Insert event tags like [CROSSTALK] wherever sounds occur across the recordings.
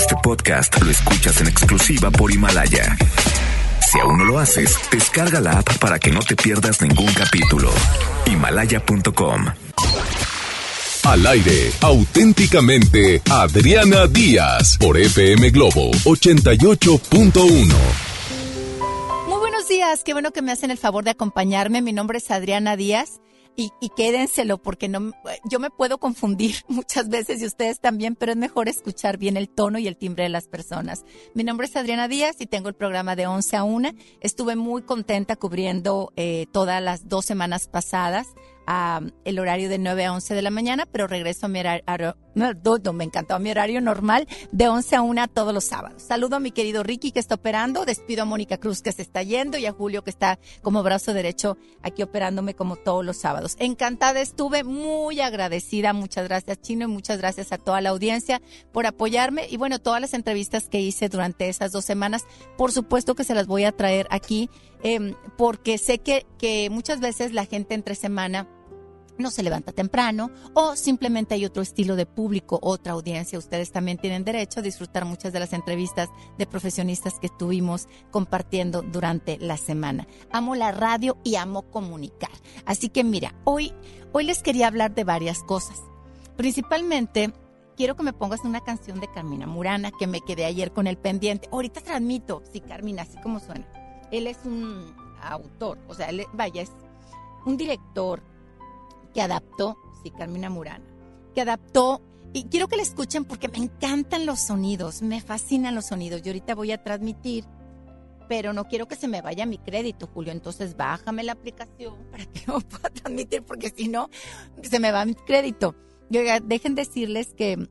Este podcast lo escuchas en exclusiva por Himalaya. Si aún no lo haces, descarga la app para que no te pierdas ningún capítulo. Himalaya.com. Al aire, auténticamente, Adriana Díaz, por FM Globo 88.1. Muy buenos días, qué bueno que me hacen el favor de acompañarme. Mi nombre es Adriana Díaz y, y, quédenselo porque no, yo me puedo confundir [LAUGHS] muchas veces y ustedes también, pero es mejor escuchar bien el tono y el timbre de las personas. Mi nombre es Adriana Díaz y tengo el programa de 11 a 1. Estuve muy contenta cubriendo eh, todas las dos semanas pasadas a el horario de 9 a 11 de la mañana, pero regreso a mi horario, no, me encantó, a mi horario normal de 11 a 1 todos los sábados. Saludo a mi querido Ricky que está operando, despido a Mónica Cruz que se está yendo y a Julio que está como brazo derecho aquí operándome como todos los sábados. Encantada estuve, muy agradecida, muchas gracias Chino y muchas gracias a toda la audiencia por apoyarme y bueno, todas las entrevistas que hice durante esas dos semanas, por supuesto que se las voy a traer aquí eh, porque sé que, que muchas veces la gente entre semana no se levanta temprano o simplemente hay otro estilo de público, otra audiencia. Ustedes también tienen derecho a disfrutar muchas de las entrevistas de profesionistas que estuvimos compartiendo durante la semana. Amo la radio y amo comunicar. Así que mira, hoy, hoy les quería hablar de varias cosas. Principalmente quiero que me pongas una canción de Carmina Murana que me quedé ayer con el pendiente. Ahorita transmito, sí, Carmina, así como suena. Él es un autor, o sea, él, vaya, es un director, que adaptó, sí, Carmina Murana, que adaptó, y quiero que la escuchen porque me encantan los sonidos, me fascinan los sonidos. Yo ahorita voy a transmitir, pero no quiero que se me vaya mi crédito, Julio. Entonces bájame la aplicación [LAUGHS] para que no pueda transmitir, porque si no, se me va mi crédito. Yo, dejen decirles que,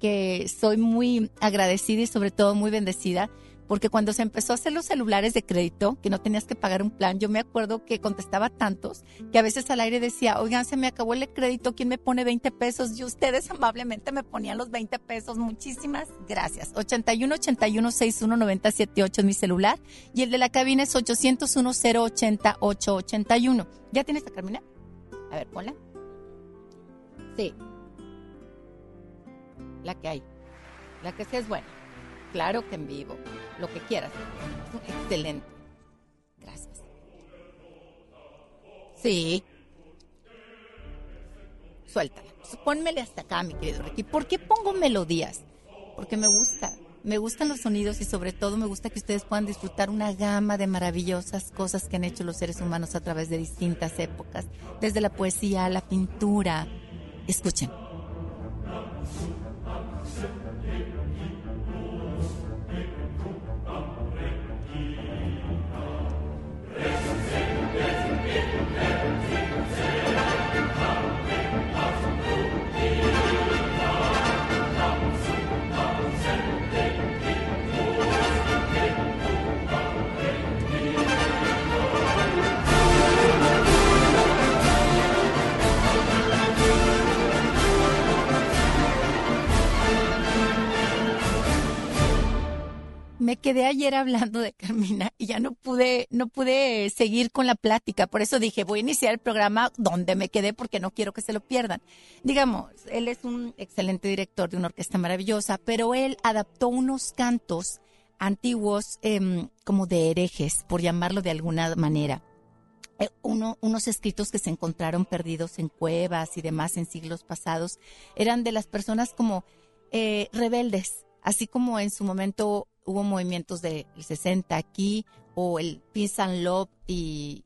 que soy muy agradecida y sobre todo muy bendecida porque cuando se empezó a hacer los celulares de crédito, que no tenías que pagar un plan, yo me acuerdo que contestaba tantos que a veces al aire decía, oigan, se me acabó el crédito, ¿quién me pone 20 pesos? Y ustedes [LAUGHS] amablemente me ponían los 20 pesos. Muchísimas gracias. 81 81 61 90 78 es mi celular y el de la cabina es 801 080 881. ¿Ya tienes a Carmina? A ver, ponla. Sí. La que hay. La que sí es buena. Claro que en vivo, lo que quieras. Excelente. Gracias. Sí. Suéltala. Pónmele hasta acá, mi querido Ricky. ¿Por qué pongo melodías? Porque me gusta. Me gustan los sonidos y sobre todo me gusta que ustedes puedan disfrutar una gama de maravillosas cosas que han hecho los seres humanos a través de distintas épocas, desde la poesía a la pintura. Escuchen. Me quedé ayer hablando de Carmina y ya no pude, no pude seguir con la plática. Por eso dije, voy a iniciar el programa donde me quedé porque no quiero que se lo pierdan. Digamos, él es un excelente director de una orquesta maravillosa, pero él adaptó unos cantos antiguos eh, como de herejes, por llamarlo de alguna manera. Eh, uno, unos escritos que se encontraron perdidos en cuevas y demás en siglos pasados eran de las personas como eh, rebeldes, así como en su momento hubo movimientos del 60 aquí, o el peace and love y,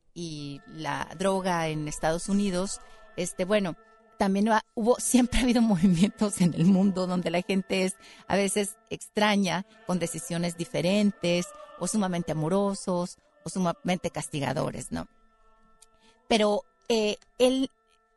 la droga en Estados Unidos, este, bueno, también hubo, [LAUGHS] siempre ha habido movimientos en el mundo donde la gente es a veces extraña, con decisiones diferentes, o sumamente amorosos, o sumamente castigadores, ¿no? Pero eh, él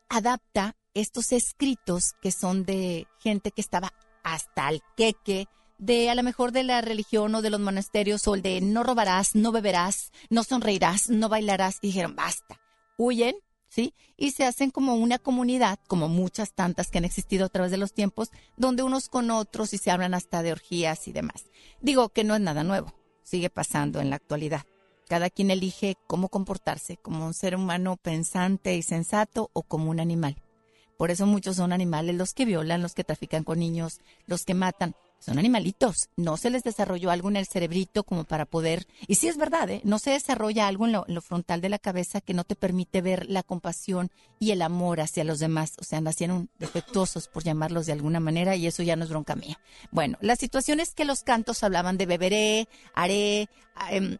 adapta estos escritos que son de gente que estaba hasta el queque de a lo mejor de la religión o de los monasterios o el de no robarás, no beberás, no sonreirás, no bailarás y dijeron basta, huyen, ¿sí? Y se hacen como una comunidad, como muchas tantas que han existido a través de los tiempos, donde unos con otros y se hablan hasta de orgías y demás. Digo que no es nada nuevo, sigue pasando en la actualidad. Cada quien elige cómo comportarse, como un ser humano pensante y sensato o como un animal. Por eso muchos son animales los que violan, los que trafican con niños, los que matan son animalitos, no se les desarrolló algo en el cerebrito como para poder, y sí es verdad, ¿eh? no se desarrolla algo en lo, en lo, frontal de la cabeza que no te permite ver la compasión y el amor hacia los demás, o sea, nacieron defectuosos, por llamarlos de alguna manera, y eso ya no es bronca mía. Bueno, la situación es que los cantos hablaban de beberé, haré, eh,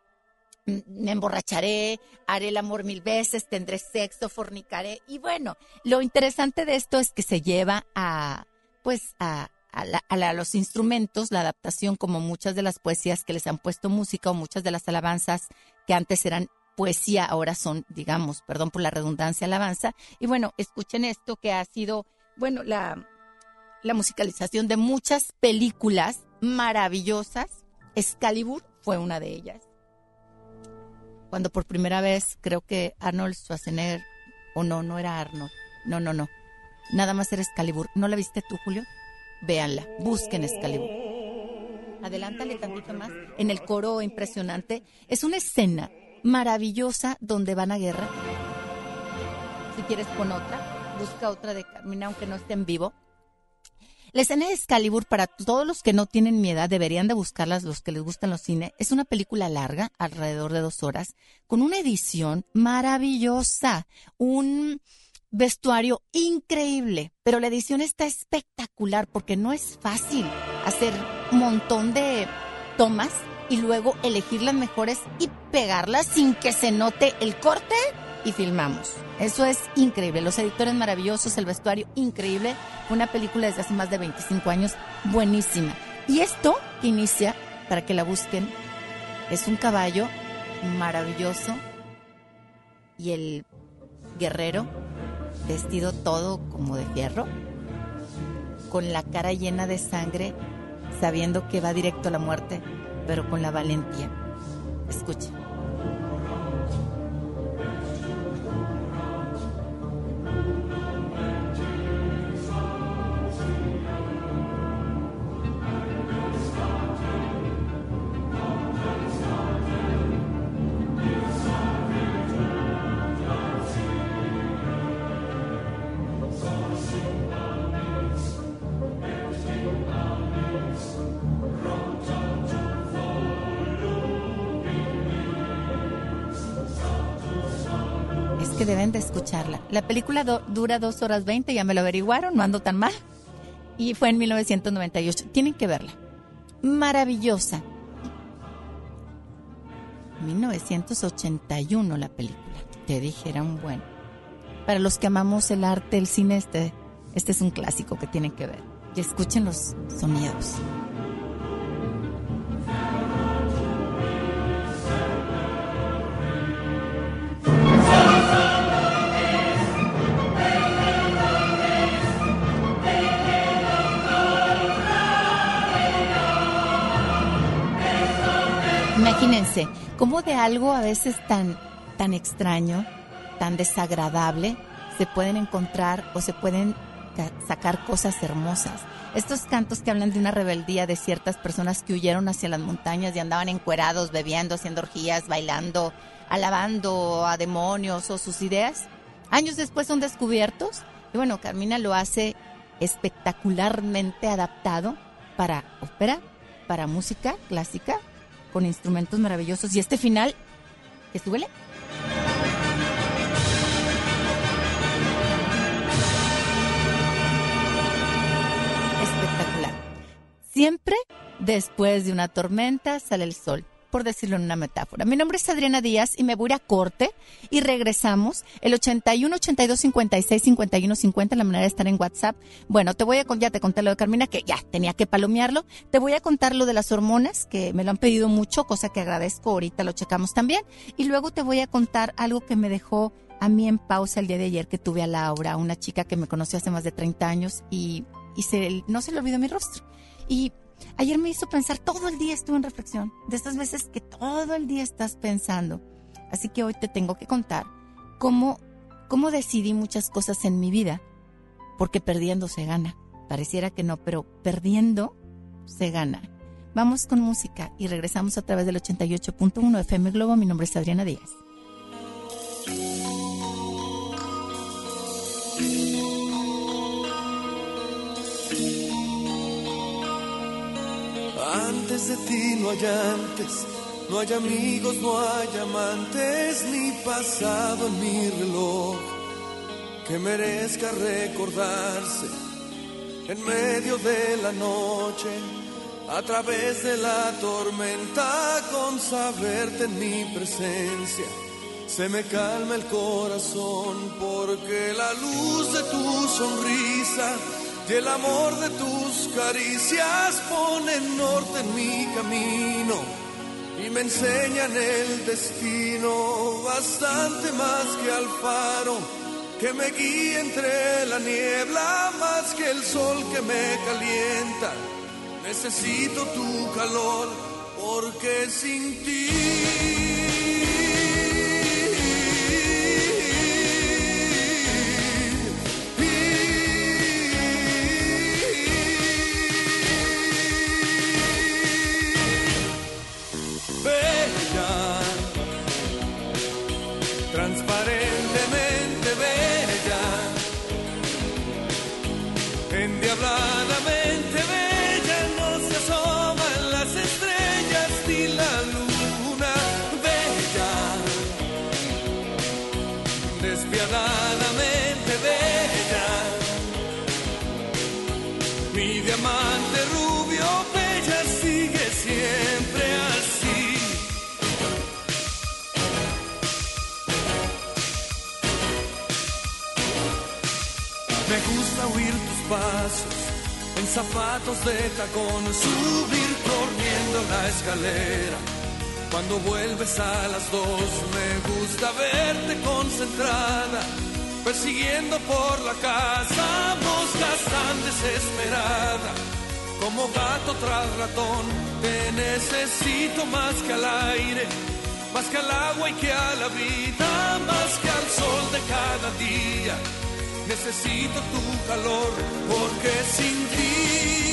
me emborracharé, haré el amor mil veces, tendré sexo, fornicaré, y bueno, lo interesante de esto es que se lleva a, pues, a a, la, a, los instrumentos, la adaptación, como muchas de las poesías que les han puesto música o muchas de las alabanzas que antes eran poesía, ahora son, digamos, perdón por la redundancia, alabanza. Y bueno, escuchen esto que ha sido, bueno, la, la musicalización de muchas películas maravillosas. Excalibur fue una de ellas. Cuando por primera vez creo que Arnold Schwarzenegger, o no, no era Arnold, no, no, no, nada más era Excalibur. ¿No la viste tú, Julio? Véanla, busquen Excalibur. Adelántale tantito más. En el coro impresionante. Es una escena maravillosa donde van a guerra. Si quieres pon otra. Busca otra de Carmina, aunque no esté en vivo. La escena de Excalibur, para todos los que no tienen mi edad, deberían de buscarlas, los que les gustan los cines. Es una película larga, alrededor de dos horas, con una edición maravillosa. Un vestuario increíble, pero la edición está espectacular porque no es fácil hacer un montón de tomas y luego elegir las mejores y pegarlas sin que se note el corte y filmamos. Eso es increíble. Los editores maravillosos, el vestuario increíble. Una película desde hace más de 25 años, buenísima. Y esto que inicia, para que la busquen, es un caballo maravilloso y el guerrero vestido todo como de fierro, con la cara llena de sangre, sabiendo que va directo a la muerte, pero con la valentía. Escuche. La película dura dos horas 20, ya me lo averiguaron, no ando tan mal. Y fue en 1998. Tienen que verla. Maravillosa. 1981 la película. Te dije, era un buen. Para los que amamos el arte, el cine, este, este es un clásico que tienen que ver. Y escuchen los sonidos. Cómo de algo a veces tan, tan extraño, tan desagradable, se pueden encontrar o se pueden sacar cosas hermosas. Estos cantos que hablan de una rebeldía de ciertas personas que huyeron hacia las montañas y andaban encuerados, bebiendo, haciendo orgías, bailando, alabando a demonios o sus ideas, años después son descubiertos. Y bueno, Carmina lo hace espectacularmente adaptado para ópera, para música clásica con instrumentos maravillosos. Y este final, ¿que duele? Espectacular. Siempre después de una tormenta sale el sol por decirlo en una metáfora. Mi nombre es Adriana Díaz y me voy a corte y regresamos. El 81 82 56 51 50, la manera de estar en WhatsApp. Bueno, te voy a ya te conté lo de Carmina, que ya tenía que palomearlo. Te voy a contar lo de las hormonas, que me lo han pedido mucho, cosa que agradezco. Ahorita lo checamos también. Y luego te voy a contar algo que me dejó a mí en pausa el día de ayer, que tuve a Laura, una chica que me conoció hace más de 30 años y, no se le olvidó mi rostro. Y Ayer me hizo pensar, todo el día estuve en reflexión, de estas veces que todo el día estás pensando. Así que hoy te tengo que contar cómo, cómo decidí muchas cosas en mi vida, porque perdiendo se gana. Pareciera que no, pero perdiendo se gana. Vamos con música y regresamos a través del 88.1 FM Globo. Mi nombre es Adriana Díaz. Antes de ti no hay antes, no hay amigos, no hay amantes, ni pasado en mi reloj que merezca recordarse en medio de la noche, a través de la tormenta, con saberte en mi presencia. Se me calma el corazón porque la luz de tu sonrisa y el amor de tus caricias ponen norte en mi camino y me enseñan el destino bastante más que al faro que me guíe entre la niebla más que el sol que me calienta. Necesito tu calor porque sin ti zapatos de tacón, subir corriendo la escalera. Cuando vuelves a las dos, me gusta verte concentrada, persiguiendo por la casa, moscas tan desesperada. Como gato tras ratón, te necesito más que al aire, más que al agua y que a la vida, más que al sol de cada día necesito tu calor, porque sin ti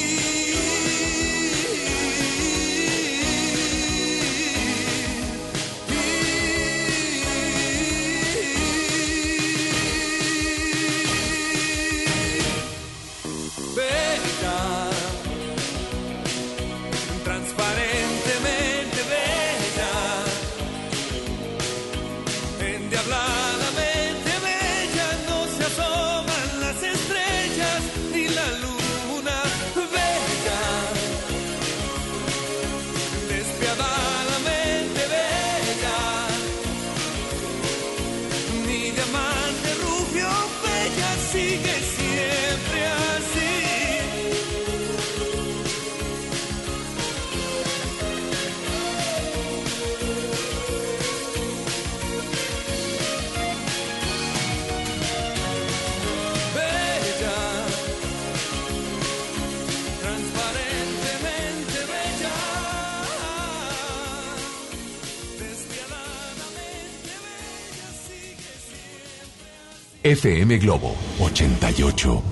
FM Globo 88.1.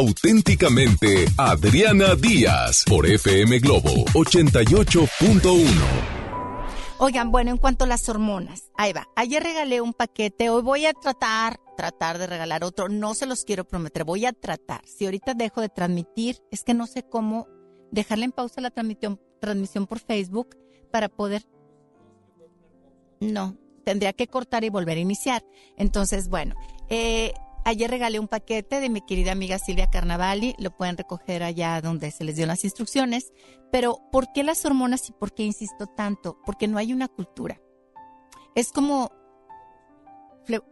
auténticamente Adriana Díaz por FM Globo 88.1. Oigan, bueno, en cuanto a las hormonas, ahí va. Ayer regalé un paquete, hoy voy a tratar, tratar de regalar otro. No se los quiero prometer, voy a tratar. Si ahorita dejo de transmitir, es que no sé cómo dejarle en pausa la transmisión, transmisión por Facebook para poder... No, tendría que cortar y volver a iniciar. Entonces, bueno, eh, ayer regalé un paquete de mi querida amiga Silvia Carnavali, lo pueden recoger allá donde se les dio las instrucciones, pero ¿por qué las hormonas y por qué insisto tanto? Porque no hay una cultura. Es como...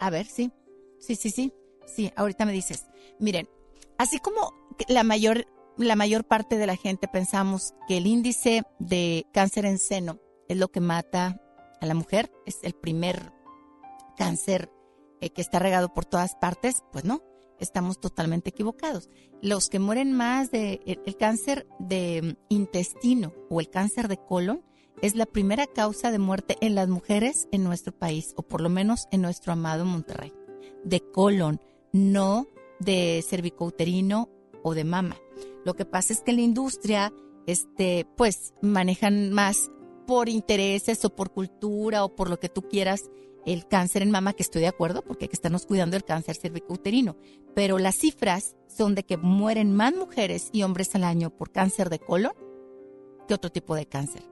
A ver, sí, sí, sí, sí, sí, ahorita me dices. Miren, así como la mayor, la mayor parte de la gente pensamos que el índice de cáncer en seno es lo que mata a la mujer, es el primer cáncer eh, que está regado por todas partes, pues no, estamos totalmente equivocados. Los que mueren más de el, cáncer de mm, intestino o el cáncer de colon es la primera causa de muerte en las mujeres en nuestro país, o por lo menos en nuestro amado Monterrey. De colon, no de cervicouterino o de mama. Lo que pasa es que en la industria, este, pues manejan más por intereses o por cultura o por lo que tú quieras el cáncer en mama, que estoy de acuerdo, porque hay que estarnos cuidando del cáncer cervicouterino. Pero las cifras son de que mueren más mujeres y hombres al año por cáncer de colon que otro tipo de cáncer.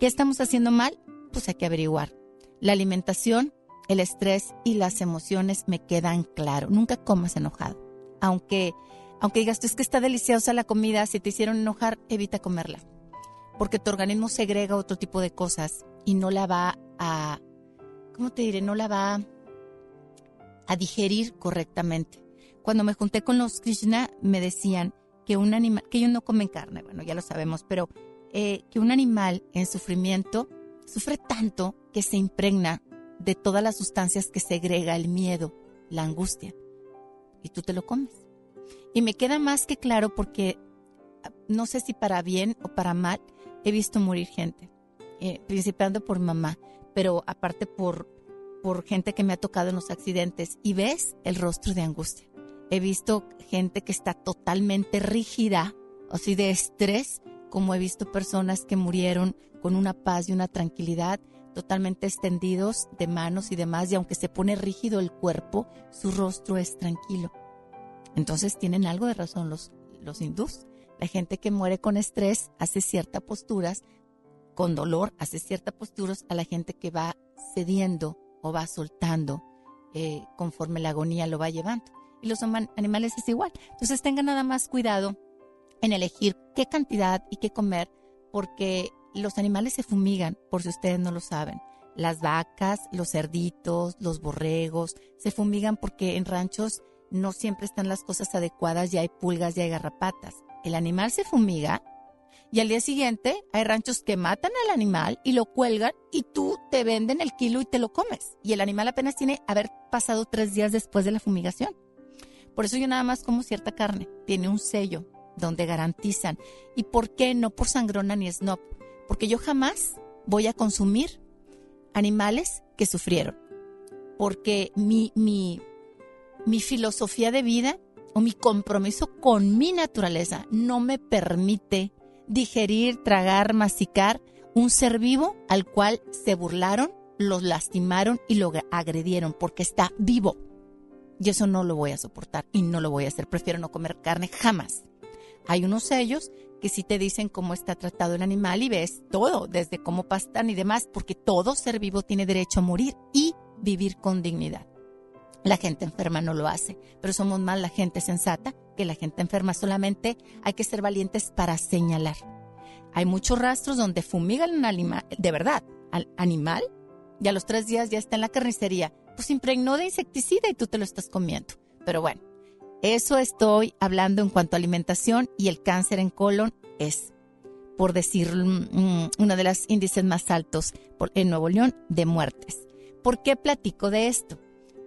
¿Qué estamos haciendo mal? Pues hay que averiguar. La alimentación, el estrés y las emociones me quedan claro. Nunca comas enojado. Aunque, aunque digas tú es que está deliciosa la comida, si te hicieron enojar, evita comerla. porque tu organismo segrega otro tipo de cosas y no la va a, ¿cómo te diré? No la va a digerir correctamente. Cuando me junté con los Krishna, me decían que un animal, que ellos no comen carne, bueno, ya lo sabemos, pero eh, que un animal en sufrimiento sufre tanto que se impregna de todas las sustancias que segrega el miedo, la angustia, y tú te lo comes. Y me queda más que claro porque no sé si para bien o para mal, he visto morir gente, eh, principando por mamá, pero aparte por, por gente que me ha tocado en los accidentes y ves el rostro de angustia. He visto gente que está totalmente rígida, así de estrés, como he visto personas que murieron con una paz y una tranquilidad, totalmente extendidos de manos y demás, y aunque se pone rígido el cuerpo, su rostro es tranquilo. Entonces tienen algo de razón los, los hindús. La gente que muere con estrés hace ciertas posturas, con dolor hace ciertas posturas a la gente que va cediendo o va soltando eh, conforme la agonía lo va llevando. Y los animales es igual. Entonces tengan nada más cuidado en elegir qué cantidad y qué comer, porque los animales se fumigan, por si ustedes no lo saben. Las vacas, los cerditos, los borregos, se fumigan porque en ranchos no siempre están las cosas adecuadas y hay pulgas y hay garrapatas el animal se fumiga y al día siguiente hay ranchos que matan al animal y lo cuelgan y tú te venden el kilo y te lo comes. Y el animal apenas tiene haber pasado tres días después de la fumigación. Por eso yo nada más como cierta carne. Tiene un sello donde garantizan. ¿Y por qué no por sangrona ni snob? Porque yo jamás voy a consumir animales que sufrieron. Porque mi, mi, mi filosofía de vida o mi compromiso con mi naturaleza no me permite digerir, tragar, masticar un ser vivo al cual se burlaron, los lastimaron y lo agredieron porque está vivo. Y eso no lo voy a soportar y no lo voy a hacer. Prefiero no comer carne jamás. Hay unos sellos que sí te dicen cómo está tratado el animal y ves todo, desde cómo pastan y demás, porque todo ser vivo tiene derecho a morir y vivir con dignidad. La gente enferma no lo hace, pero somos más la gente sensata que la gente enferma. Solamente hay que ser valientes para señalar. Hay muchos rastros donde fumigan un animal, de verdad, al animal, y a los tres días ya está en la carnicería. Pues impregnó de insecticida y tú te lo estás comiendo. Pero bueno, eso estoy hablando en cuanto a alimentación y el cáncer en colon es, por decir, mm, uno de los índices más altos en Nuevo León de muertes. ¿Por qué platico de esto?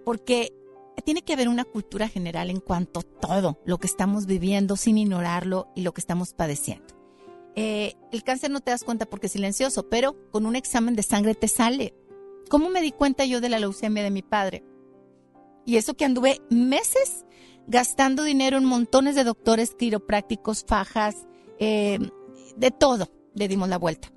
porque tiene que haber una cultura general en cuanto a todo lo que estamos viviendo sin ignorarlo y lo que estamos padeciendo. Eh, el cáncer no te das cuenta porque es silencioso, pero con un examen de sangre te sale. ¿Cómo me di cuenta yo de la leucemia de mi padre? Y eso que anduve meses gastando dinero en montones de doctores quiroprácticos, fajas, eh, de todo, le dimos la vuelta.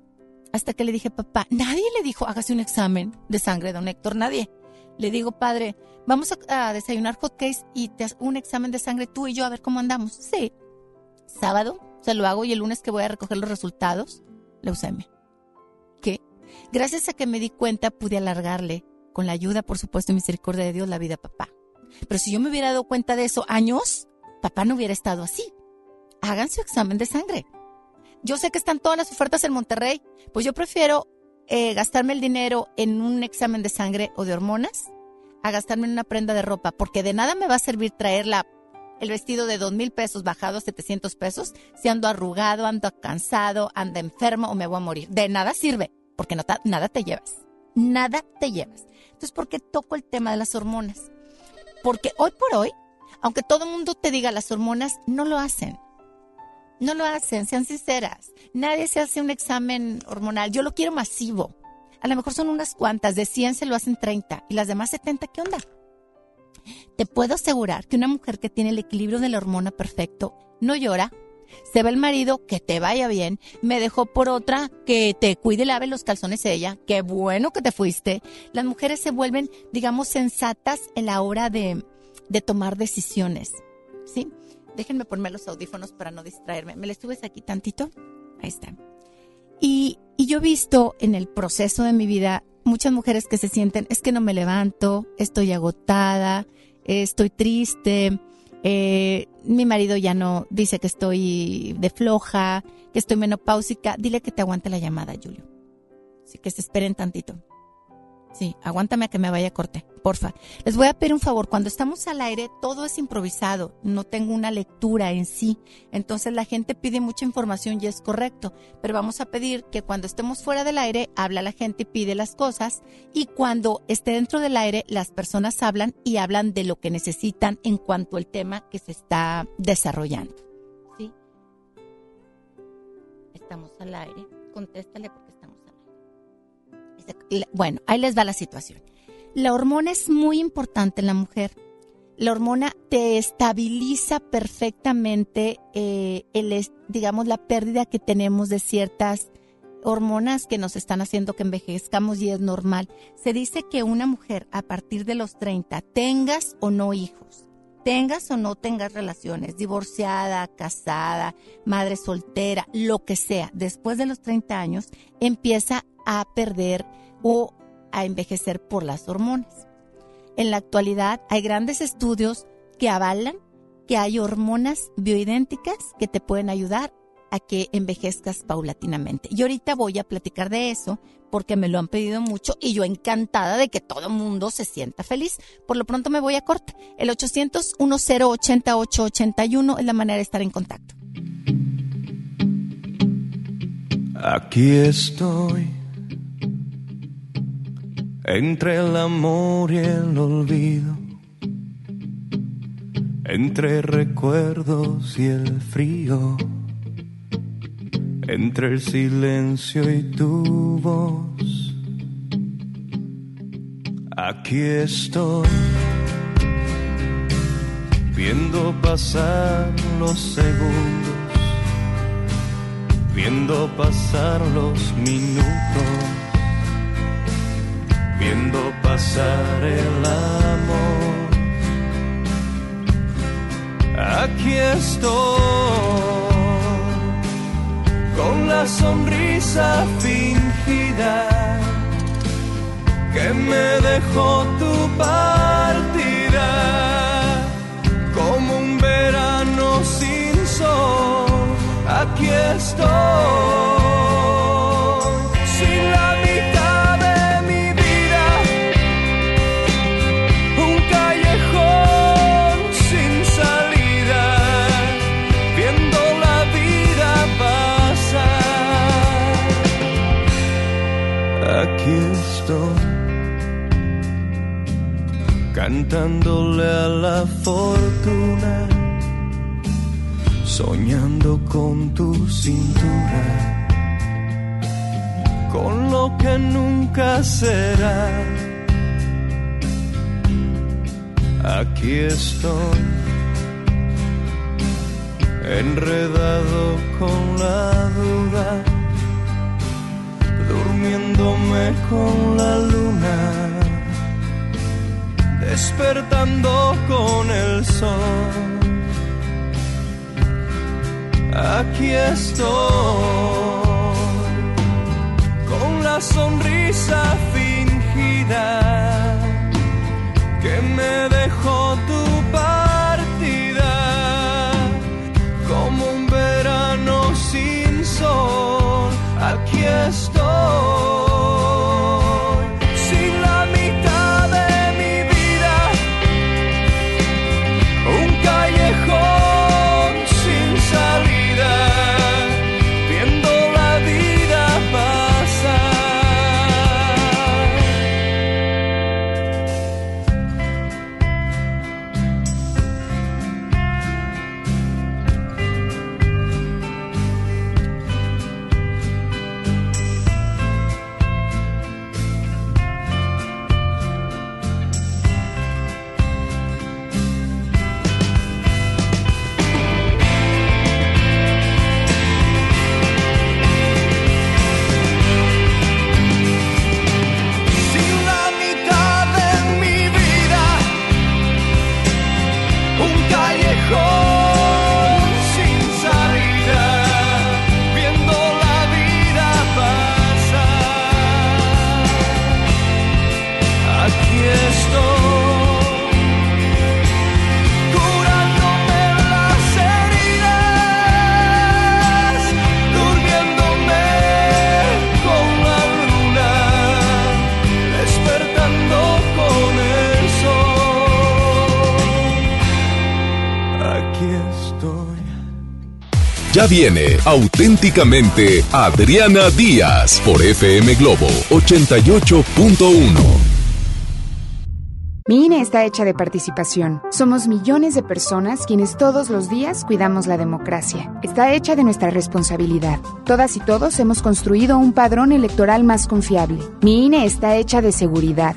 Hasta que le dije, papá, nadie le dijo, hágase un examen de sangre, don Héctor, nadie. Le digo, padre, vamos a, desayunar hotcakes y te un examen de sangre tú y yo a ver cómo andamos. Sí. Sábado se lo hago y el lunes que voy a recoger los resultados, leucemia. ¿Qué? Gracias a que me di cuenta pude alargarle, con la ayuda, por supuesto, y misericordia de Dios, la vida a papá. Pero si yo me hubiera dado cuenta de eso años, papá no hubiera estado así. Hagan su examen de sangre. Yo sé que están todas las ofertas en Monterrey, pues yo prefiero eh, gastarme el dinero en un examen de sangre o de hormonas a gastarme en una prenda de ropa, porque de nada me va a servir traer el vestido de dos mil pesos bajado a 700 pesos si ando arrugado, ando cansado, ando enfermo o me voy a morir. De nada sirve, porque nada te llevas. Nada te llevas. Entonces, ¿por qué toco el tema de las hormonas? Porque hoy por hoy, aunque todo el mundo te diga las hormonas, no lo hacen. No lo hacen, sean sinceras. Nadie se hace un examen hormonal. Yo lo quiero masivo. A lo mejor son unas cuantas, de 100 se lo hacen 30 y las demás 70, ¿qué onda? Te puedo asegurar que una mujer que tiene el equilibrio de la hormona perfecto no llora, se va el marido, que te vaya bien, me dejó por otra, que te cuide y lave los calzones ella, qué bueno que te fuiste. Las mujeres se vuelven, digamos, sensatas en la hora de, de tomar decisiones, ¿sí? Déjenme ponerme los audífonos para no distraerme. ¿Me les subes aquí tantito? Ahí está. Y, y yo he visto en el proceso de mi vida muchas mujeres que se sienten, es que no me levanto, estoy agotada, estoy triste, eh, mi marido ya no dice que estoy de floja, que estoy menopáusica, dile que te aguante la llamada, Julio. Así que se esperen tantito. Sí, aguántame a que me vaya a corte, porfa. Les voy a pedir un favor, cuando estamos al aire todo es improvisado, no tengo una lectura en sí, entonces la gente pide mucha información y es correcto, pero vamos a pedir que cuando estemos fuera del aire habla la gente y pide las cosas y cuando esté dentro del aire las personas hablan y hablan de lo que necesitan en cuanto al tema que se está desarrollando. ¿Sí? Estamos al aire, contéstale Bueno, ahí les da la situación. La hormona es muy importante en la mujer. La hormona te estabiliza perfectamente, eh, el, digamos, la pérdida que tenemos de ciertas hormonas que nos están haciendo que envejezcamos y es normal. Se dice que una mujer a partir de los 30, tengas o no hijos, tengas o no tengas relaciones, divorciada, casada, madre soltera, lo que sea, después de los 30 años empieza a perder o a envejecer por las hormonas. En la actualidad hay grandes estudios que avalan que hay hormonas bioidénticas que te pueden ayudar a que envejezcas paulatinamente. Y ahorita voy a platicar de eso porque me lo han pedido mucho y yo encantada de que todo el mundo se sienta feliz. Por lo pronto me voy a corte. El 800 1080 881 es la manera de estar en contacto. Aquí estoy, entre el amor y el olvido, entre recuerdos y el frío, entre el silencio y tu voz. Aquí estoy, viendo pasar los segundos. Viendo pasar los minutos, viendo pasar el amor. Aquí estoy, con la sonrisa fingida que me dejó tu partida, como un verano sin sol aquí estoy. Aquí estoy, cantándole a la fortuna soñando con tu cintura, con lo que nunca será. Aquí estoy, enredado con la duda, durmiéndome con la luna, despertando con el sol. Aquí estoy, con la sonrisa fingida que me dejó tu partida, Viene auténticamente Adriana Díaz por FM Globo 88.1. Mi INE está hecha de participación. Somos millones de personas quienes todos los días cuidamos la democracia. Está hecha de nuestra responsabilidad. Todas y todos hemos construido un padrón electoral más confiable. Mi INE está hecha de seguridad.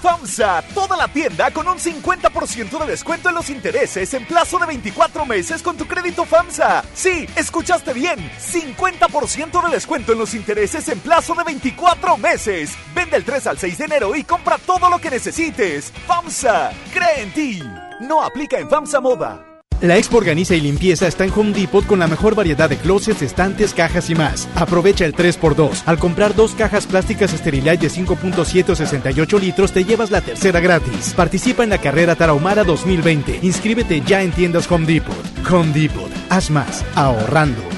FAMSA, toda la tienda con un 50% de descuento en los intereses en plazo de 24 meses con tu crédito FAMSA. Sí, escuchaste bien, 50% de descuento en los intereses en plazo de 24 meses. Vende el 3 al 6 de enero y compra todo lo que necesites. FAMSA, cree en ti. No aplica en FAMSA Moda. La Expo Organiza y Limpieza está en Home Depot con la mejor variedad de closets, estantes, cajas y más. Aprovecha el 3x2. Al comprar dos cajas plásticas Sterilite de 5.7 o 68 litros, te llevas la tercera gratis. Participa en la carrera Tarahumara 2020. Inscríbete ya en tiendas Home Depot. Home Depot. Haz más. Ahorrando.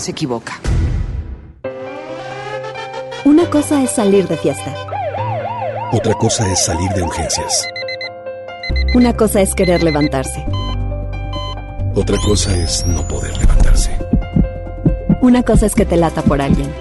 se equivoca. Una cosa es salir de fiesta. Otra cosa es salir de urgencias. Una cosa es querer levantarse. Otra cosa es no poder levantarse. Una cosa es que te lata por alguien.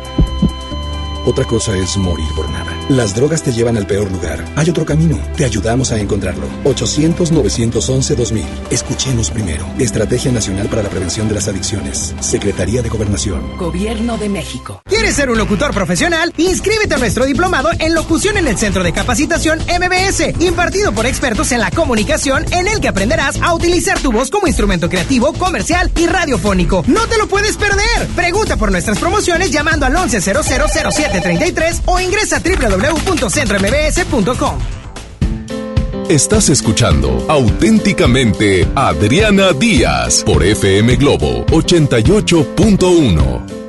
Otra cosa es morir por nada. Las drogas te llevan al peor lugar. Hay otro camino. Te ayudamos a encontrarlo. 800-911-2000. Escuchemos primero. Estrategia Nacional para la Prevención de las Adicciones. Secretaría de Gobernación. Gobierno de México. ¿Quieres ser un locutor profesional? Inscríbete a nuestro diplomado en locución en el Centro de Capacitación MBS, impartido por expertos en la comunicación, en el que aprenderás a utilizar tu voz como instrumento creativo, comercial y radiofónico. No te lo puedes perder. Pregunta por nuestras promociones llamando al 11000733 o ingresa a www.centrombs.com. Estás escuchando auténticamente Adriana Díaz por FM Globo 88.1.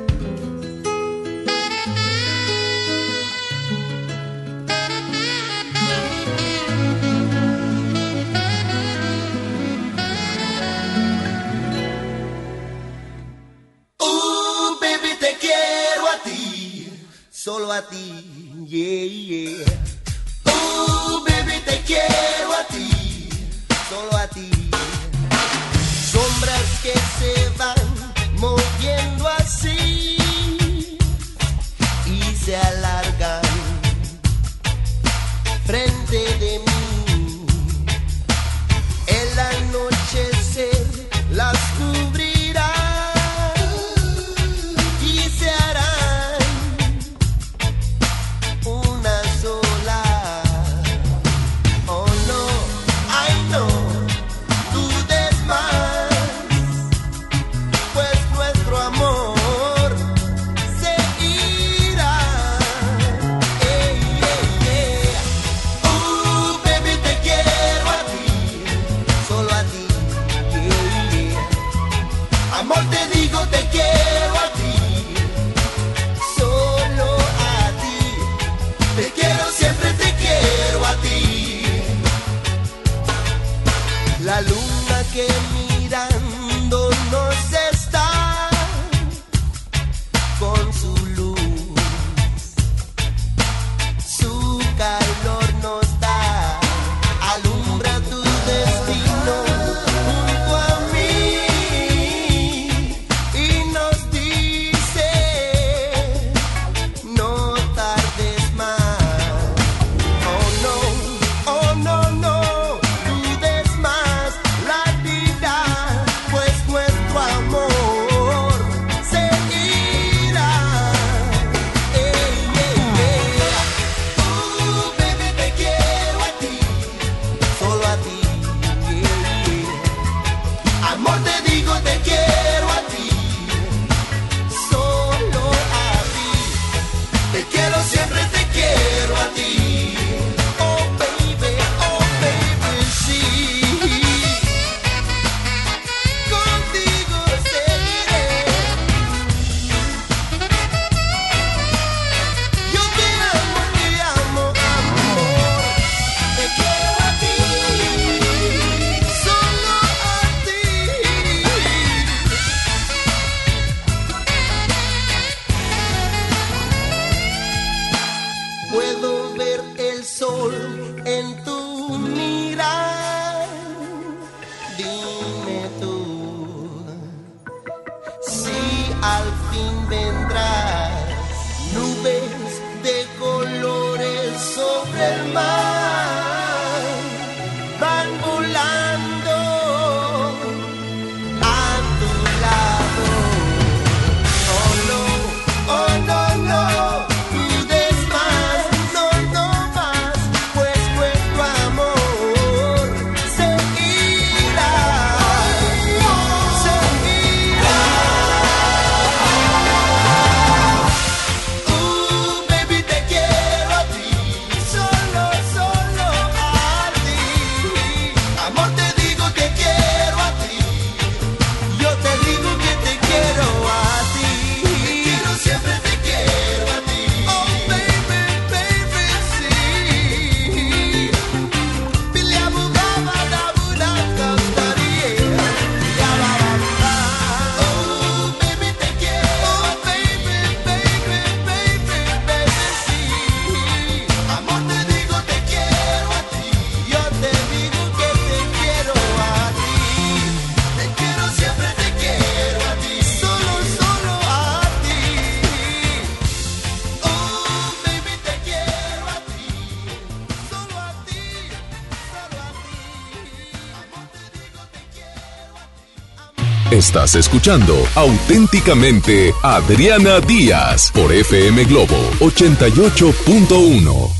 Estás escuchando auténticamente Adriana Díaz por FM Globo 88.1.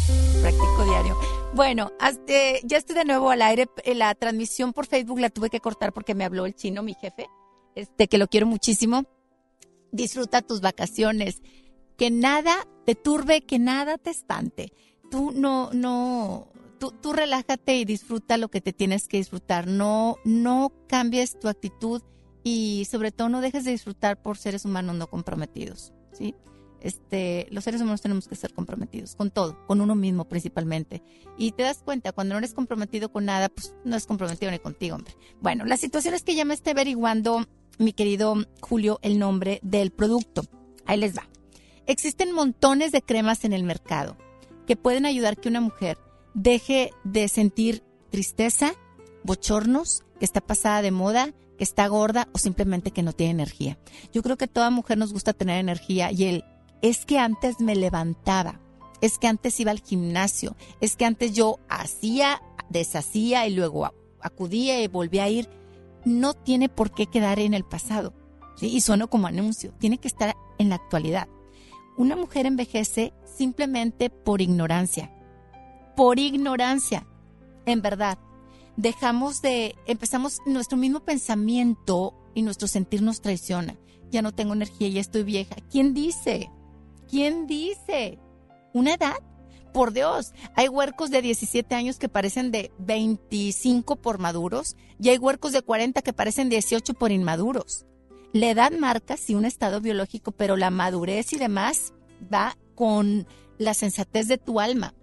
Práctico diario. Bueno, hasta- ya estoy de nuevo al aire. Eh, La transmisión por Facebook la tuve que cortar porque me habló el chino, mi jefe, este que lo quiero muchísimo. Disfruta tus vacaciones. Que nada te turbe, que nada te espante. Tú no, no, tú, tú relájate y disfruta lo que te tienes que disfrutar. No, no cambies tu actitud y sobre todo no dejes de disfrutar por seres humanos no comprometidos, ¿sí? Este, los seres humanos tenemos que ser comprometidos con todo, con uno mismo principalmente. Y te das cuenta, cuando no eres comprometido con nada, pues no es comprometido ni contigo, hombre. Bueno, la situación es que ya me esté averiguando, mi querido Julio, el nombre del producto. Ahí les va. Existen montones de cremas en el mercado que pueden ayudar que una mujer deje de sentir tristeza, bochornos, que está pasada de moda, está gorda o simplemente que no tiene energía. Yo creo que toda mujer nos gusta tener energía y el es que antes me levantaba, es que antes iba al gimnasio, es que antes yo hacía, deshacía y luego acudía y volvía a ir, no tiene por qué quedar en el pasado. Y sueno como anuncio, tiene que estar en la actualidad. Una mujer envejece simplemente por ignorancia, por ignorancia, en verdad. Dejamos de, empezamos, nuestro mismo pensamiento y nuestro sentir nos traiciona. Ya no tengo energía, ya estoy vieja. ¿Quién dice? ¿Quién dice? ¿Una edad? Por Dios, hay huercos de 17 años que parecen de 25 por maduros y hay huercos de 40 que parecen 18 por inmaduros. La edad marca sí un estado biológico, pero la madurez y demás va con la sensatez de tu alma.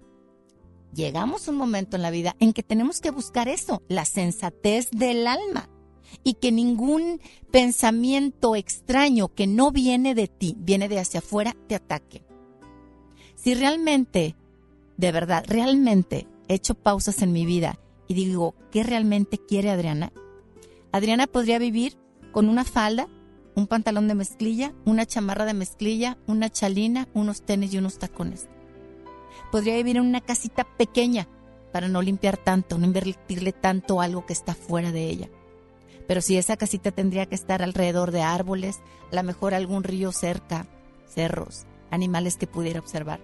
Llegamos un momento en la vida en que tenemos que buscar eso, la sensatez del alma. Y que ningún pensamiento extraño que no viene de ti, viene de hacia afuera, te ataque. Si realmente, de verdad, realmente he hecho pausas en mi vida y digo, ¿qué realmente quiere Adriana? Adriana podría vivir con una falda, un pantalón de mezclilla, una chamarra de mezclilla, una chalina, unos tenis y unos tacones. Podría vivir en una casita pequeña para no limpiar tanto, no invertirle tanto algo que está fuera de ella. Pero si esa casita tendría que estar alrededor de árboles, a lo mejor algún río cerca, cerros, animales que pudiera observar.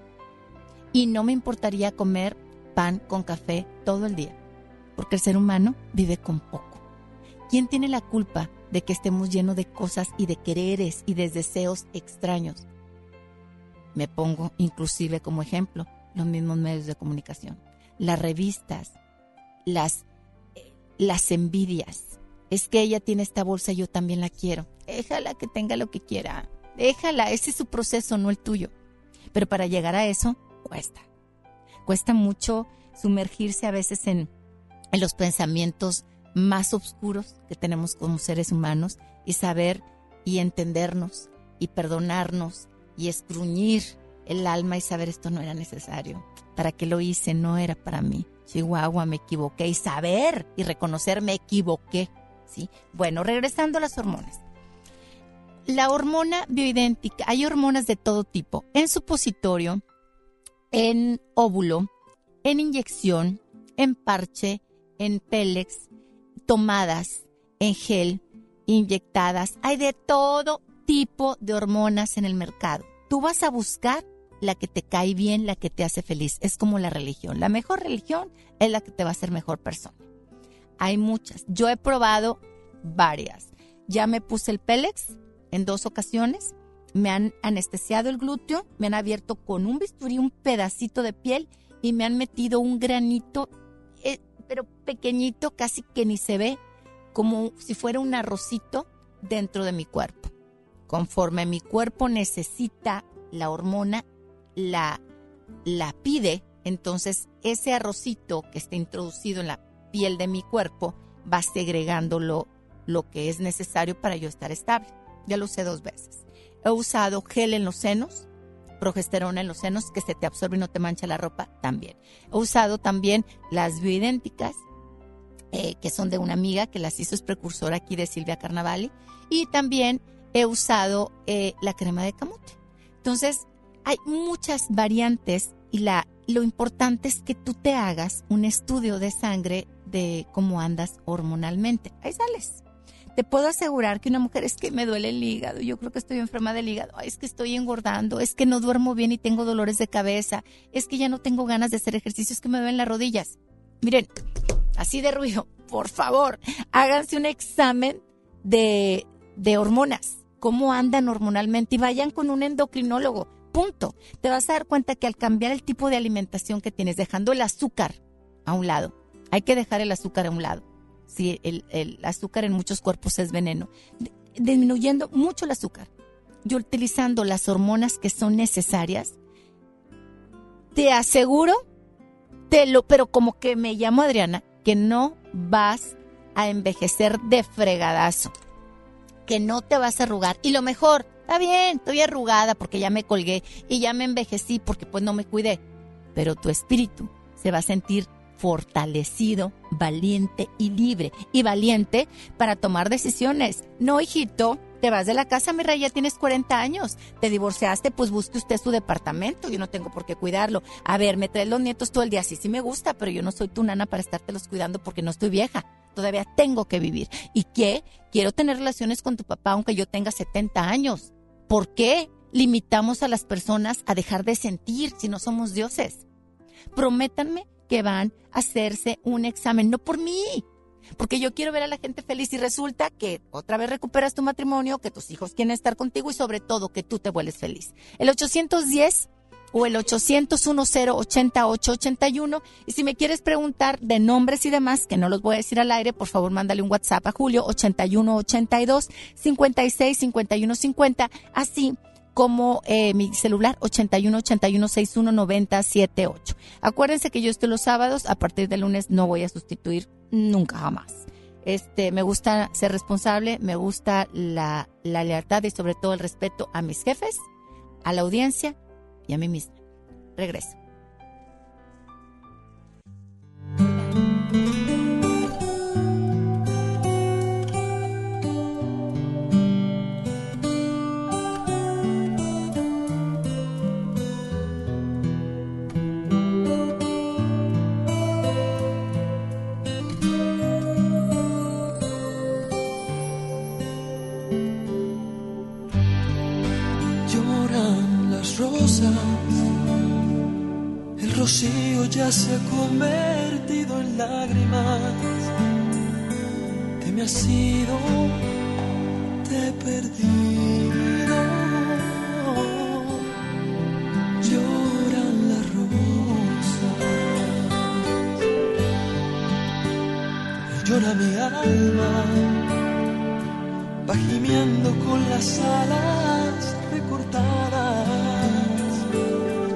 Y no me importaría comer pan con café todo el día, porque el ser humano vive con poco. ¿Quién tiene la culpa de que estemos llenos de cosas y de quereres y de deseos extraños? Me pongo inclusive como ejemplo los mismos medios de comunicación, las revistas, las, eh, las envidias. Es que ella tiene esta bolsa, yo también la quiero. Déjala que tenga lo que quiera. Déjala, ese es su proceso, no el tuyo. Pero para llegar a eso, cuesta. Cuesta mucho sumergirse a veces en, en los pensamientos más oscuros que tenemos como seres humanos y saber y entendernos y perdonarnos y esgruñir el alma y saber esto no era necesario. ¿Para qué lo hice? No era para mí. Chihuahua, me equivoqué y saber y reconocer me equivoqué. ¿sí? Bueno, regresando a las hormonas. La hormona bioidéntica, hay hormonas de todo tipo, en supositorio, en óvulo, en inyección, en parche, en pélex, tomadas, en gel, inyectadas. Hay de todo tipo de hormonas en el mercado. Tú vas a buscar la que te cae bien, la que te hace feliz. Es como la religión. La mejor religión es la que te va a hacer mejor persona. Hay muchas. Yo he probado varias. Ya me puse el Pélex en dos ocasiones. Me han anestesiado el glúteo, me han abierto con un bisturí un pedacito de piel y me han metido un granito, eh, pero pequeñito, casi que ni se ve, como si fuera un arrocito dentro de mi cuerpo. Conforme mi cuerpo necesita la hormona, la, la pide, entonces ese arrocito que está introducido en la piel de mi cuerpo va segregando lo, que es necesario para yo estar estable. Ya lo usé dos veces. He usado gel en los senos, progesterona en los senos, que se te absorbe y no te mancha la ropa, también. He usado también las bioidénticas, eh, que son de una amiga que las hizo, es precursora aquí de Silvia Carnavali, y también he usado eh, la crema de camote. Entonces, hay muchas variantes y la, lo importante es que tú te hagas un estudio de sangre de cómo andas hormonalmente. Ahí sales. te puedo asegurar que una mujer es que me duele el hígado, yo creo que estoy enferma del hígado, Ay, es que estoy engordando, es que no duermo bien y tengo dolores de cabeza, es que ya no tengo ganas de hacer ejercicio, es que me duelen las rodillas. Miren, así de ruido, por favor, háganse un examen de, de hormonas, cómo andan hormonalmente y vayan con un endocrinólogo. Punto. Te vas a dar cuenta que al cambiar el tipo de alimentación que tienes, dejando el azúcar a un lado, hay que dejar el azúcar a un lado. Sí, el, azúcar en muchos cuerpos es veneno. Disminuyendo mucho el azúcar y utilizando las hormonas que son necesarias, te aseguro, te lo, pero como que me llamo Adriana, que no vas a envejecer de fregadazo, que no te vas a arrugar. Y lo mejor, está bien, estoy arrugada porque ya me colgué y ya me envejecí porque pues no me cuidé, pero tu espíritu se va a sentir fortalecido, valiente y libre. Y valiente para tomar decisiones. No, hijito, te vas de la casa, mi rey, ya tienes 40 años. Te divorciaste, pues busque usted su departamento. Yo no tengo por qué cuidarlo. A ver, me traes los nietos todo el día. Sí, sí me gusta, pero yo no soy tu nana para estártelos cuidando porque no estoy vieja. Todavía tengo que vivir. ¿Y qué? Quiero tener relaciones con tu papá aunque yo tenga 70 años. ¿Por qué limitamos a las personas a dejar de sentir si no somos dioses? Prométanme que van a hacerse un examen, no por mí, porque yo quiero ver a la gente feliz y resulta que otra vez recuperas tu matrimonio, que tus hijos quieren estar contigo y sobre todo que tú te vuelves feliz. El 810 o el 800-10-88-81. Y si me quieres preguntar de nombres y demás, que no los voy a decir al aire, por favor mándale un WhatsApp a Julio 8182 56 51 50, así como eh, mi celular 81 81 61 90 78. Acuérdense que yo estoy los sábados, a partir del lunes no voy a sustituir nunca jamás. Este, me gusta ser responsable, me gusta la, la lealtad y sobre todo el respeto a mis jefes, a la audiencia y a mí misma. Regreso. Rocío ya se ha convertido en lágrimas. Te me has ido, te he perdido. Lloran las rosas, llora mi alma va gimiendo con las alas recortadas.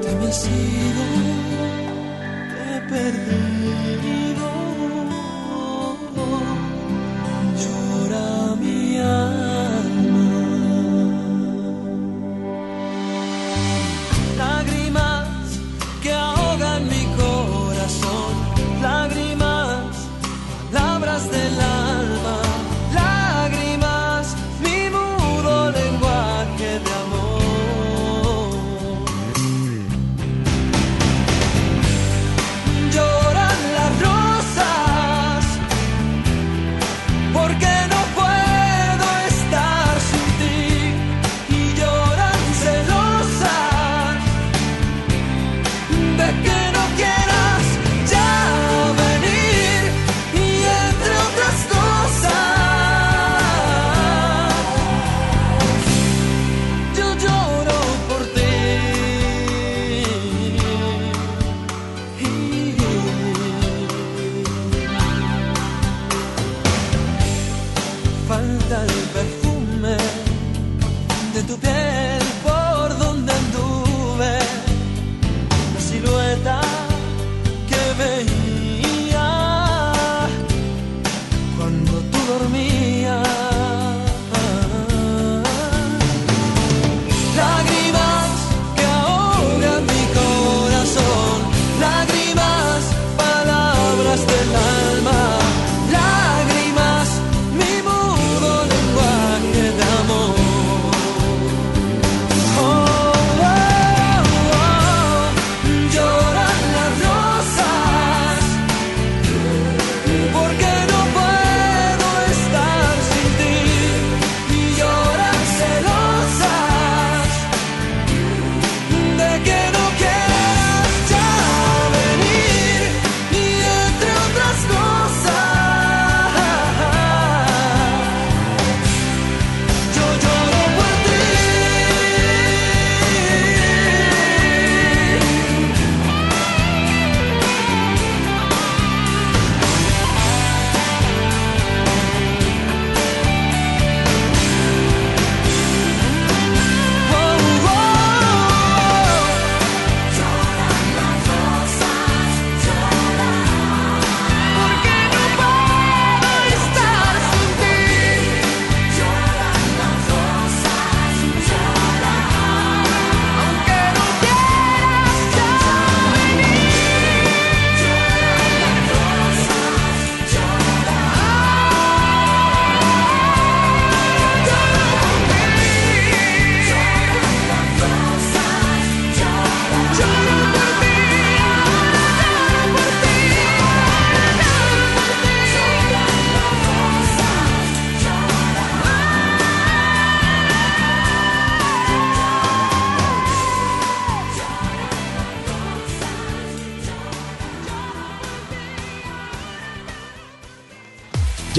Te me has ido, te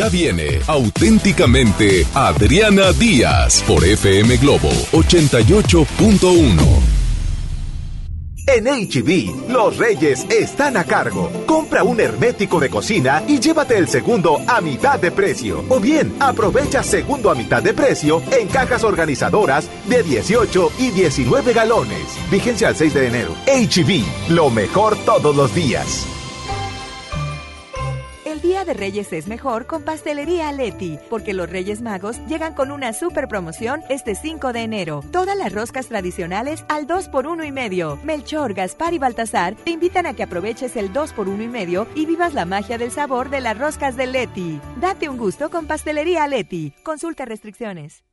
Ya viene auténticamente Adriana Díaz por FM Globo 88.1. En HB, los reyes están a cargo. Compra un hermético de cocina y llévate el segundo a mitad de precio. O bien, aprovecha segundo a mitad de precio en cajas organizadoras de 18 y 19 galones. Vigencia al 6 de enero. HB, lo mejor todos los días. Día de Reyes es mejor con Pastelería Leti, porque los Reyes Magos llegan con una super promoción este 5 de enero. Todas las roscas tradicionales al 2 por 1 y medio. Melchor, Gaspar y Baltasar te invitan a que aproveches el 2 por 1 y medio y vivas la magia del sabor de las roscas de Leti. Date un gusto con Pastelería Leti. Consulta restricciones.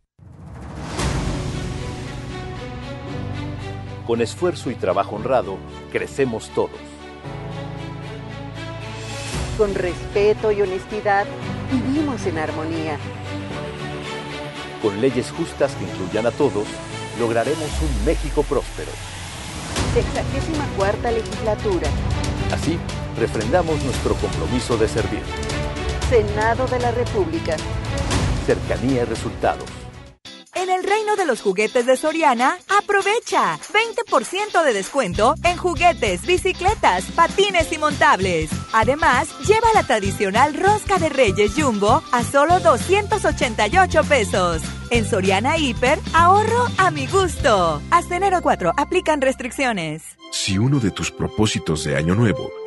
Con esfuerzo y trabajo honrado, crecemos todos. Con respeto y honestidad, vivimos en armonía. Con leyes justas que incluyan a todos, lograremos un México próspero. Sexagésima cuarta legislatura. Así, refrendamos nuestro compromiso de servir. Senado de la República. Cercanía y resultados. En el reino de los juguetes de Soriana, aprovecha 20% de descuento en juguetes, bicicletas, patines y montables. Además, lleva la tradicional rosca de Reyes Jumbo a solo 288 pesos. En Soriana Hiper, ahorro a mi gusto. Hasta enero 4, aplican restricciones. Si uno de tus propósitos de Año Nuevo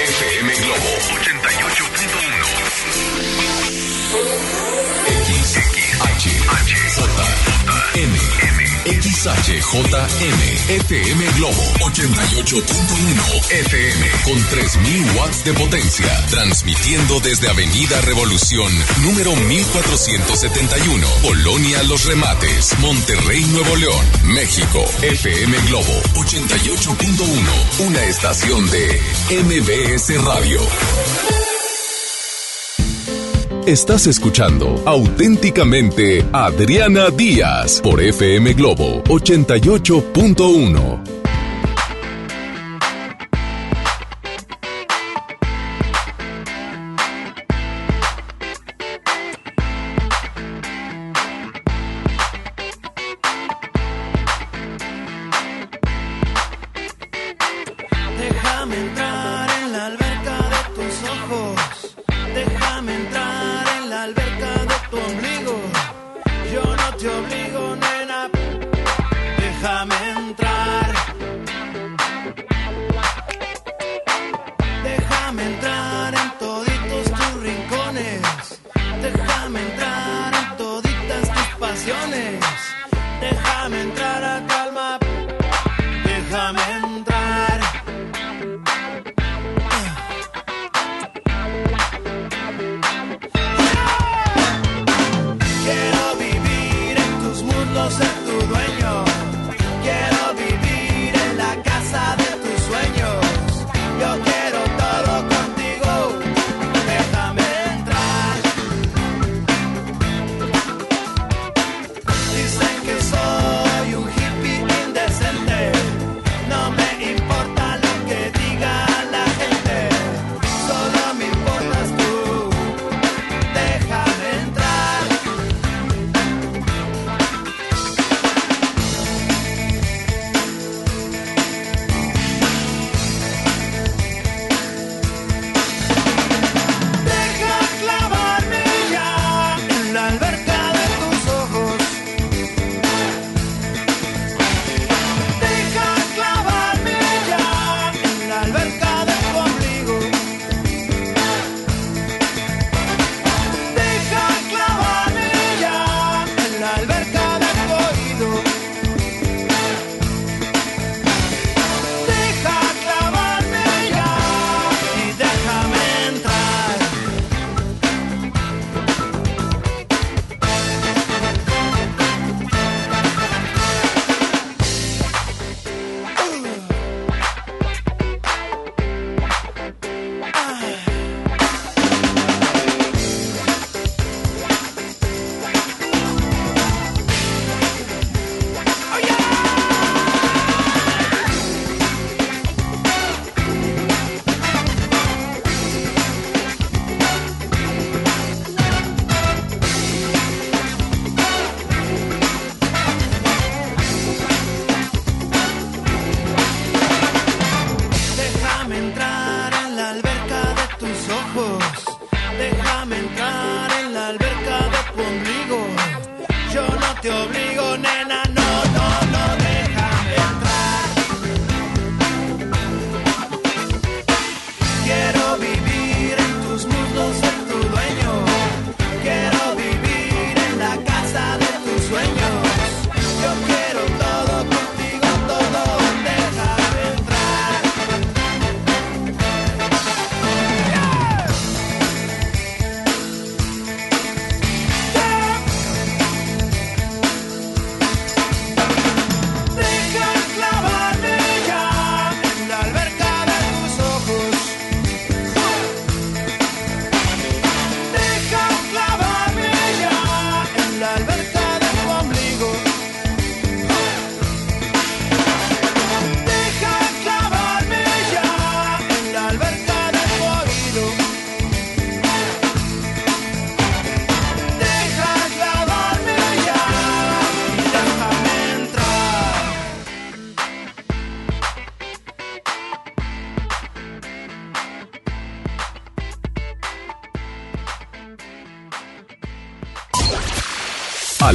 FM Globo. FM Globo 88.1. X, H, H, J, M, XHJM, FM Globo 88.1 FM con 3000 watts de potencia, transmitiendo desde Avenida Revolución, número 1471, Colonia Los Remates, Monterrey, Nuevo León, México, FM Globo 88.1, una estación de MBS Radio. Estás escuchando auténticamente Adriana Díaz por FM Globo 88.1. ombligo. Yo no te obligo,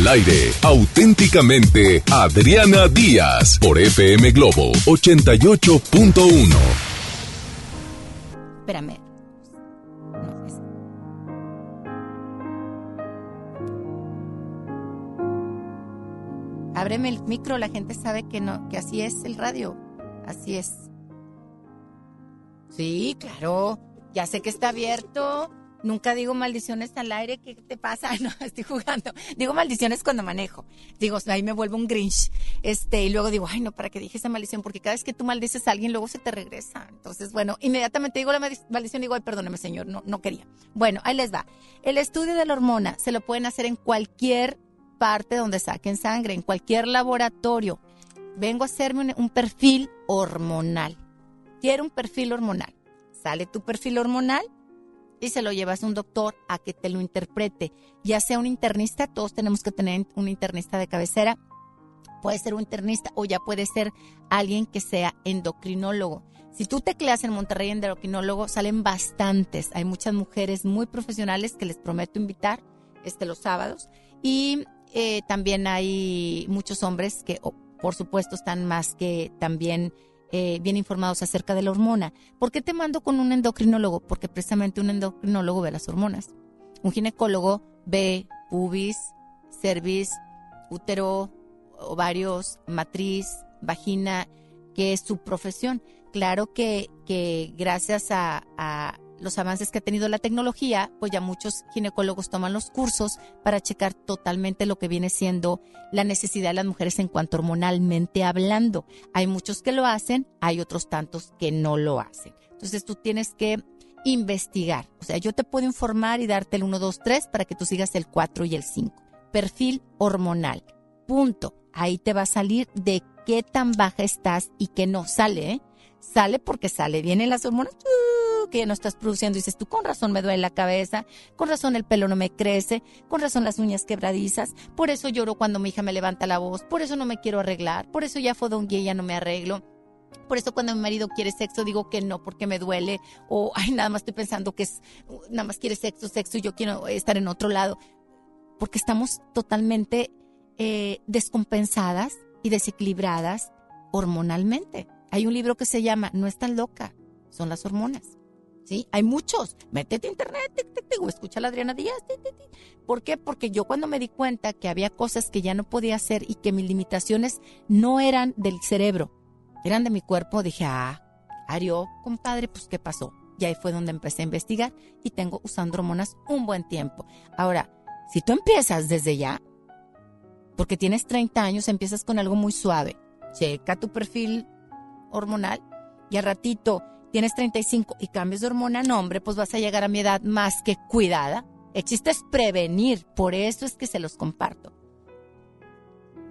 Al aire, auténticamente Adriana Díaz por FM Globo 88.1. Espérame. Ábreme el micro, la gente sabe que no, que así es el radio. Así es. Sí, claro. Ya sé que está abierto. Nunca digo maldiciones al aire. ¿Qué te pasa? [LAUGHS] No, estoy jugando. Digo maldiciones cuando manejo. Digo, ahí me vuelvo un grinch. Este, y luego digo, ay, no, ¿para qué dije esa maldición? Porque cada vez que tú maldices a alguien, luego se te regresa. Entonces, bueno, inmediatamente digo la maldi- maldición y digo, ay, perdóneme, señor, no, no quería. Bueno, ahí les va. El estudio de la hormona se lo pueden hacer en cualquier parte donde saquen sangre, en cualquier laboratorio. Vengo a hacerme un perfil hormonal. Quiero un perfil hormonal. Sale tu perfil hormonal y se lo llevas a un doctor a que te lo interprete. Ya sea un internista, todos tenemos que tener un internista de cabecera. Puede ser un internista o ya puede ser alguien que sea endocrinólogo. Si tú tecleas en Monterrey endocrinólogo, salen bastantes. Hay muchas mujeres muy profesionales que les prometo invitar este, los sábados. Y eh, también hay muchos hombres que, por supuesto, están más que también eh, bien informados acerca de la hormona. ¿Por qué te mando con un endocrinólogo? Porque precisamente un endocrinólogo ve las hormonas. Un ginecólogo ve pubis, cervix, útero, ovarios, matriz, vagina, que es su profesión. Claro que, que gracias a los avances que ha tenido la tecnología, pues ya muchos ginecólogos toman los cursos para checar totalmente lo que viene siendo la necesidad de las mujeres en cuanto hormonalmente hablando. Hay muchos que lo hacen, hay otros tantos que no lo hacen. Entonces tú tienes que investigar. O sea, yo te puedo informar y darte el 1, 2, 3 para que tú sigas el 4 y el 5. Perfil hormonal. Punto. Ahí te va a salir de qué tan baja estás y qué no sale. ¿eh? Sale porque sale. Vienen las hormonas que ya no estás produciendo. Dices tú, con razón me duele la cabeza, con razón el pelo no me crece, con razón las uñas quebradizas. Por eso lloro cuando mi hija me levanta la voz. Por eso no me quiero arreglar. Por eso ya y ya no me arreglo. Por eso cuando mi marido quiere sexo digo que no porque me duele o [LAUGHS] ay nada más estoy pensando que es nada más quiere sexo, sexo y yo quiero estar en otro lado. Porque estamos totalmente eh, descompensadas y desequilibradas hormonalmente. Hay un libro que se llama No estás loca, son las hormonas. ¿Sí? Hay muchos. Métete a internet, o escucha a la Adriana Díaz. ¿Por qué? Porque yo cuando me di cuenta que había cosas que ya no podía hacer y que mis limitaciones no eran del cerebro, eran de mi cuerpo, dije, ah, Ario, compadre, pues ¿qué pasó? Y ahí fue donde empecé a investigar y tengo usando hormonas un buen tiempo. Ahora, si tú empiezas desde ya, porque tienes 30 años, empiezas con algo muy suave. Checa tu perfil hormonal y al ratito tienes 35 y cambias de hormona, no, hombre, pues vas a llegar a mi edad más que cuidada. El chiste es prevenir, por eso es que se los comparto.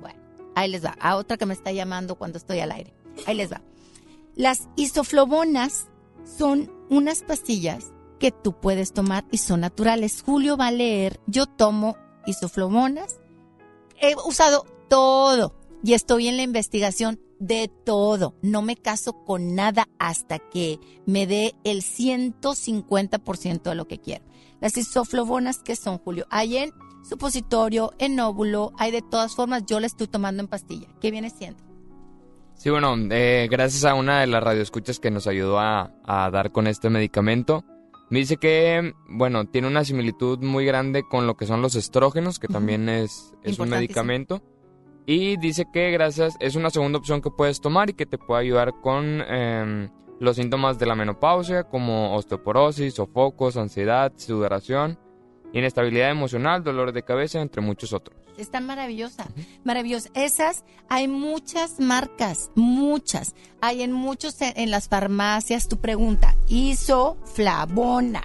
Bueno, ahí les va. A otra que me está llamando cuando estoy al aire. Ahí les va. Las isoflavonas son unas pastillas que tú puedes tomar y son naturales. Julio va a leer, yo tomo isoflavonas. He usado todo y estoy en la investigación de todo. No me caso con nada hasta que me dé el 150% de lo que quiero. Las isoflavonas que son, Julio, hay en supositorio, en óvulo, hay de todas formas, yo la estoy tomando en pastilla. ¿Qué viene siendo? Sí, bueno, eh, gracias a una de las radioescuchas que nos ayudó a, a dar con este medicamento, me dice que, bueno, tiene una similitud muy grande con lo que son los estrógenos, que también es, es un medicamento. Y dice que gracias, es una segunda opción que puedes tomar y que te puede ayudar con em, los síntomas de la menopausia, como osteoporosis, sofocos, ansiedad, sudoración, inestabilidad emocional, dolor de cabeza, entre muchos otros. Está maravillosa, maravillosa. Esas, hay muchas marcas, muchas. Hay en muchos, en, en las farmacias, tu pregunta, isoflavonas,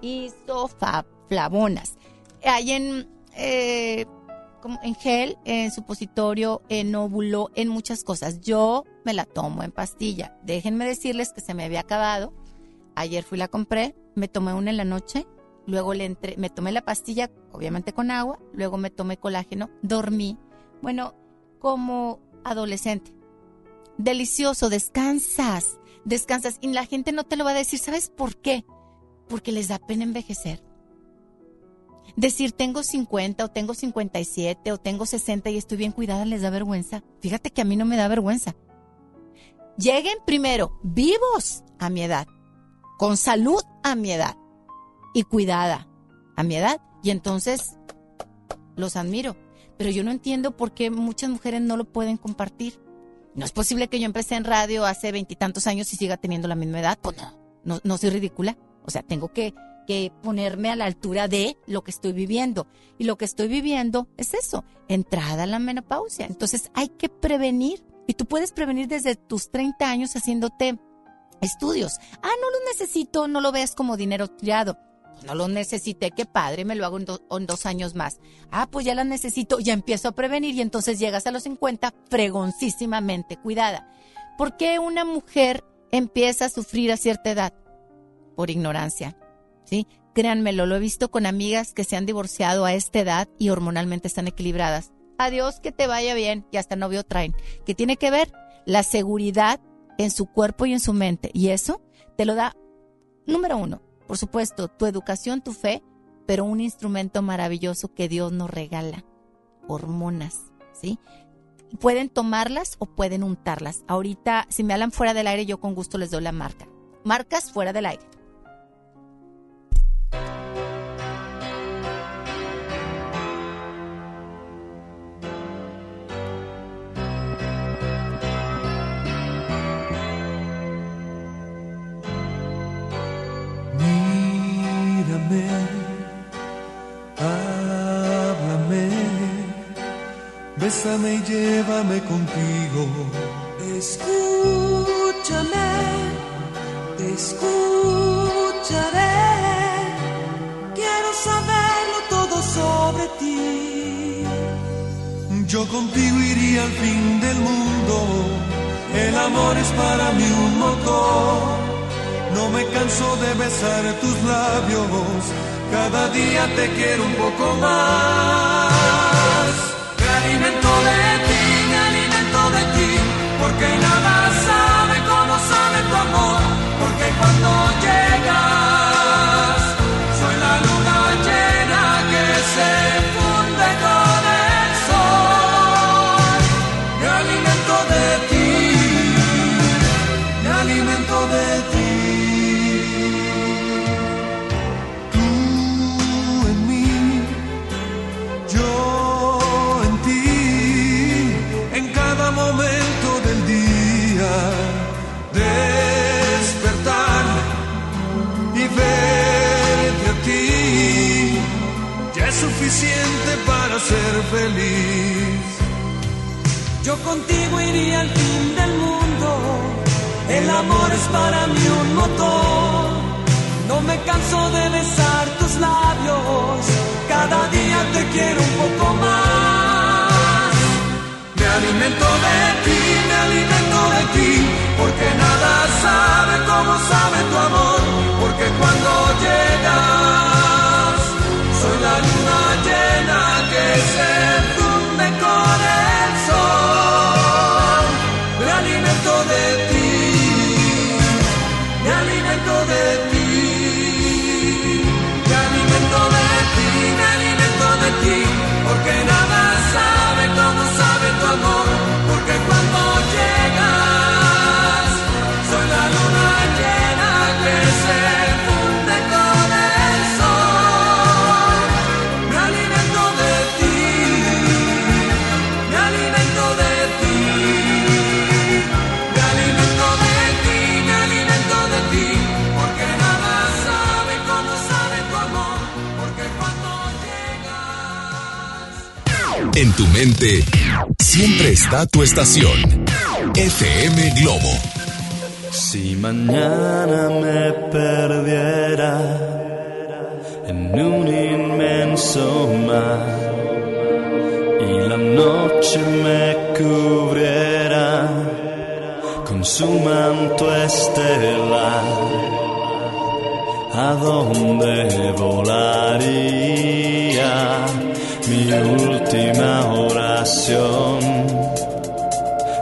isoflavonas. Hay en, eh, en gel, en supositorio, en óvulo, en muchas cosas. Yo me la tomo en pastilla. Déjenme decirles que se me había acabado. Ayer fui la compré, me tomé una en la noche, luego le entré, me tomé la pastilla, obviamente con agua, luego me tomé colágeno, dormí. Bueno, como adolescente. Delicioso, descansas, descansas. Y la gente no te lo va a decir, ¿sabes por qué? Porque les da pena envejecer. Decir tengo 50 o tengo 57 o tengo 60 y estoy bien cuidada les da vergüenza. Fíjate que a mí no me da vergüenza. Lleguen primero vivos a mi edad, con salud a mi edad y cuidada a mi edad. Y entonces los admiro. Pero yo no entiendo por qué muchas mujeres no lo pueden compartir. No es posible que yo empecé en radio hace veintitantos años y siga teniendo la misma edad. Pues no, no, no soy ridícula. O sea, tengo que, que ponerme a la altura de lo que estoy viviendo. Y lo que estoy viviendo es eso, entrada a la menopausia. Entonces hay que prevenir. Y tú puedes prevenir desde tus 30 años haciéndote estudios. Ah, no los necesito, no lo ves como dinero tirado. No lo necesité, qué padre, me lo hago en, en dos años más. Ah, pues ya las necesito, ya empiezo a prevenir y entonces llegas a los 50 fregoncísimamente cuidada. ¿Por qué una mujer empieza a sufrir a cierta edad? Por ignorancia, ¿sí? Créanmelo, lo he visto con amigas que se han divorciado a esta edad y hormonalmente están equilibradas. Adiós, que te vaya bien y hasta novio traen. ¿Qué tiene que ver? La seguridad en su cuerpo y en su mente. Y eso te lo da, número uno, por supuesto, tu educación, tu fe, pero un instrumento maravilloso que Dios nos regala. Hormonas, ¿sí? Pueden tomarlas o pueden untarlas. Ahorita, si me hablan fuera del aire, yo con gusto les doy la marca. Marcas fuera del aire. Bésame y llévame contigo. Escúchame, te escucharé. Quiero saberlo todo sobre ti. Yo contigo iría al fin del mundo. El amor es para mí un motor. No me canso de besar tus labios. Cada día te quiero un poco más. Me Porque nada sabe como sabe tu amor. Porque cuando llegas, suficiente para ser feliz. Yo contigo iría al fin del mundo. El amor es para mí un motor. No me canso de besar tus labios. Cada día te quiero un poco más. Me alimento de ti, me alimento de ti, porque nada sabe como sabe tu amor, porque cuando llegas, llena que se En tu mente, siempre está tu estación. FM Globo. Si mañana me perdiera en un inmenso mar y la noche me cubriera con su manto estelar, ¿a dónde volaría mi última oración?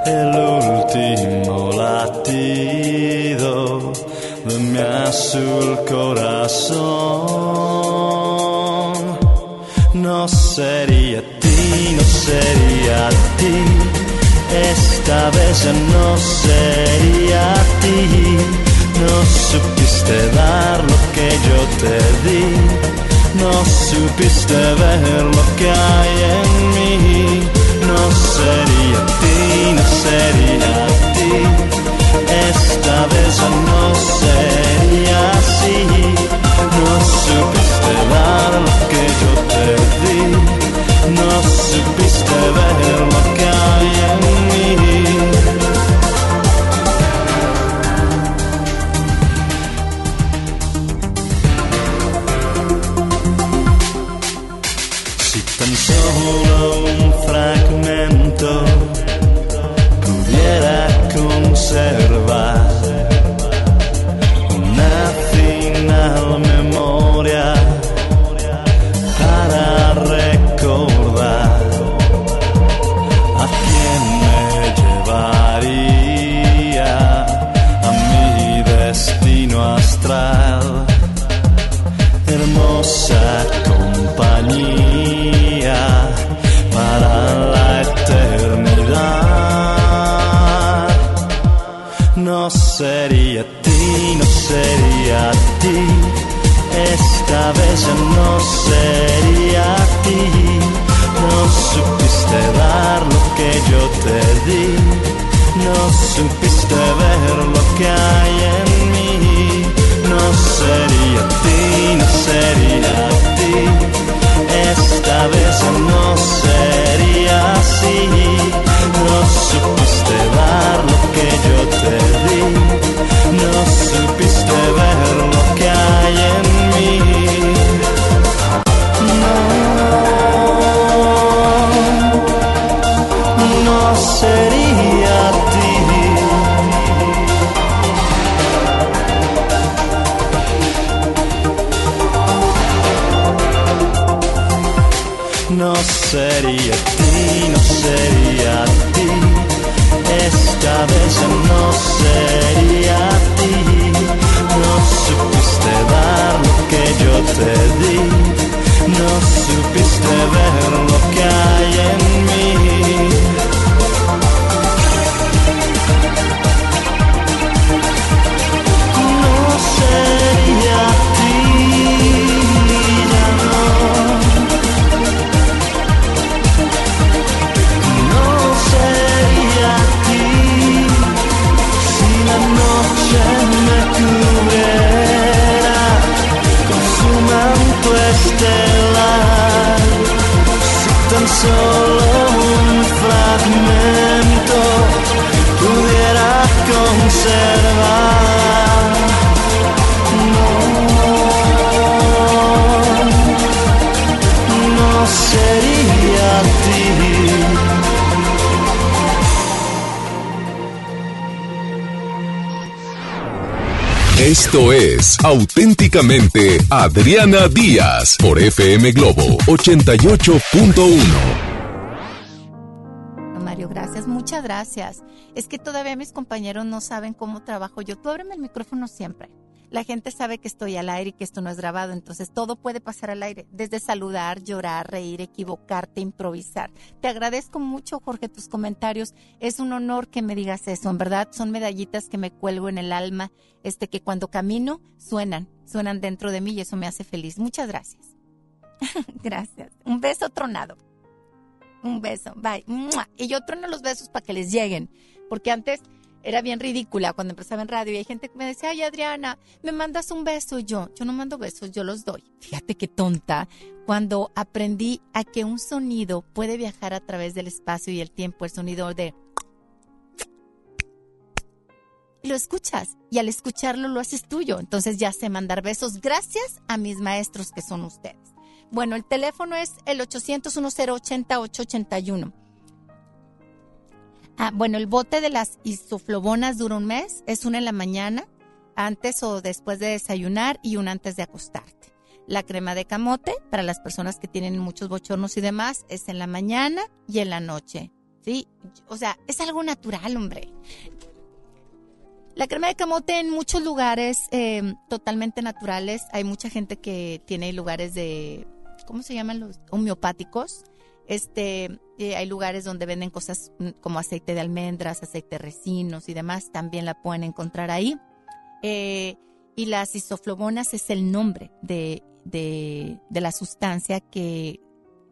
El último latido de mi azul corazón. No sería ti, no sería ti. Esta vez ya no sería ti. No supiste dar lo que. No supiste ver lo que hay en mí. No sería ti, no sería ti. Esta vez ya no sería así. No supiste dar lo que yo te di. No supiste Esto es auténticamente Adriana Díaz por FM Globo 88.1. Mario, gracias, muchas gracias. Es que todavía mis compañeros no saben cómo trabajo yo. Tú ábreme el micrófono siempre. La gente sabe que estoy al aire y que esto no es grabado, entonces todo puede pasar al aire, desde saludar, llorar, reír, equivocarte, improvisar. Te agradezco mucho, Jorge, tus comentarios. Es un honor que me digas eso, en verdad son medallitas que me cuelgo en el alma, este que cuando camino suenan, suenan dentro de mí y eso me hace feliz. Muchas gracias. [LAUGHS] gracias. Un beso tronado. Un beso. Bye. Y yo trono los besos para que les lleguen, porque antes era bien ridícula cuando empezaba en radio y hay gente que me decía, ay Adriana, me mandas un beso. Y yo, yo no mando besos, yo los doy. Fíjate qué tonta. Cuando aprendí a que un sonido puede viajar a través del espacio y el tiempo, el sonido de... Lo escuchas y al escucharlo lo haces tuyo. Entonces ya sé mandar besos gracias a mis maestros que son ustedes. Bueno, el teléfono es el 800 1080 881 Ah, bueno, el bote de las isoflobonas dura un mes, es una en la mañana, antes o después de desayunar y una antes de acostarte. La crema de camote, para las personas que tienen muchos bochornos y demás, es en la mañana y en la noche. ¿Sí? O sea, es algo natural, hombre. La crema de camote en muchos lugares eh, totalmente naturales. Hay mucha gente que tiene lugares de, ¿cómo se llaman los? Homeopáticos. Este, eh, hay lugares donde venden cosas mm, como aceite de almendras, aceite de resinos y demás, también la pueden encontrar ahí. Eh, y las isoflavonas es el nombre de, de, la sustancia que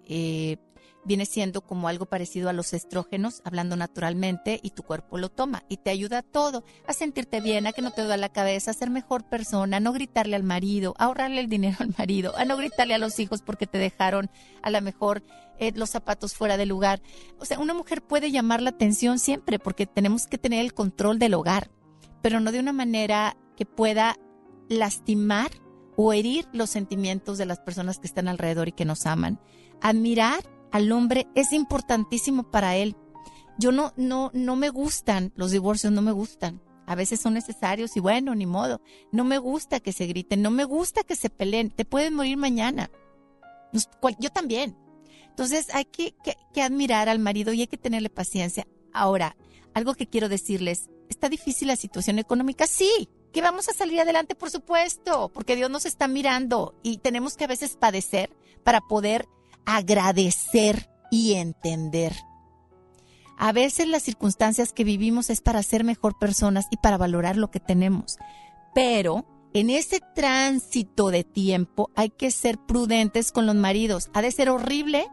eh, viene siendo como algo parecido a los estrógenos, hablando naturalmente, y tu cuerpo lo toma y te ayuda a todo, a sentirte bien, a que no te duele la cabeza, a ser mejor persona, a no gritarle al marido, a ahorrarle el dinero al marido, a no gritarle a los hijos porque te dejaron a lo mejor eh, los zapatos fuera de lugar. O sea, una mujer puede llamar la atención siempre porque tenemos que tener el control del hogar, pero no de una manera que pueda lastimar o herir los sentimientos de las personas que están alrededor y que nos aman. Admirar al hombre es importantísimo para él. Yo no, no, no me gustan, los divorcios no me gustan. A veces son necesarios y bueno, ni modo. No me gusta que se griten, no me gusta que se peleen. Te pueden morir mañana. Yo también. Entonces hay que, que, admirar al marido y hay que tenerle paciencia. Ahora, algo que quiero decirles, ¿está difícil la situación económica? Sí, que vamos a salir adelante, por supuesto, porque Dios nos está mirando y tenemos que a veces padecer para poder agradecer y entender. A veces las circunstancias que vivimos es para ser mejor personas y para valorar lo que tenemos. Pero en ese tránsito de tiempo hay que ser prudentes con los maridos. Ha de ser horrible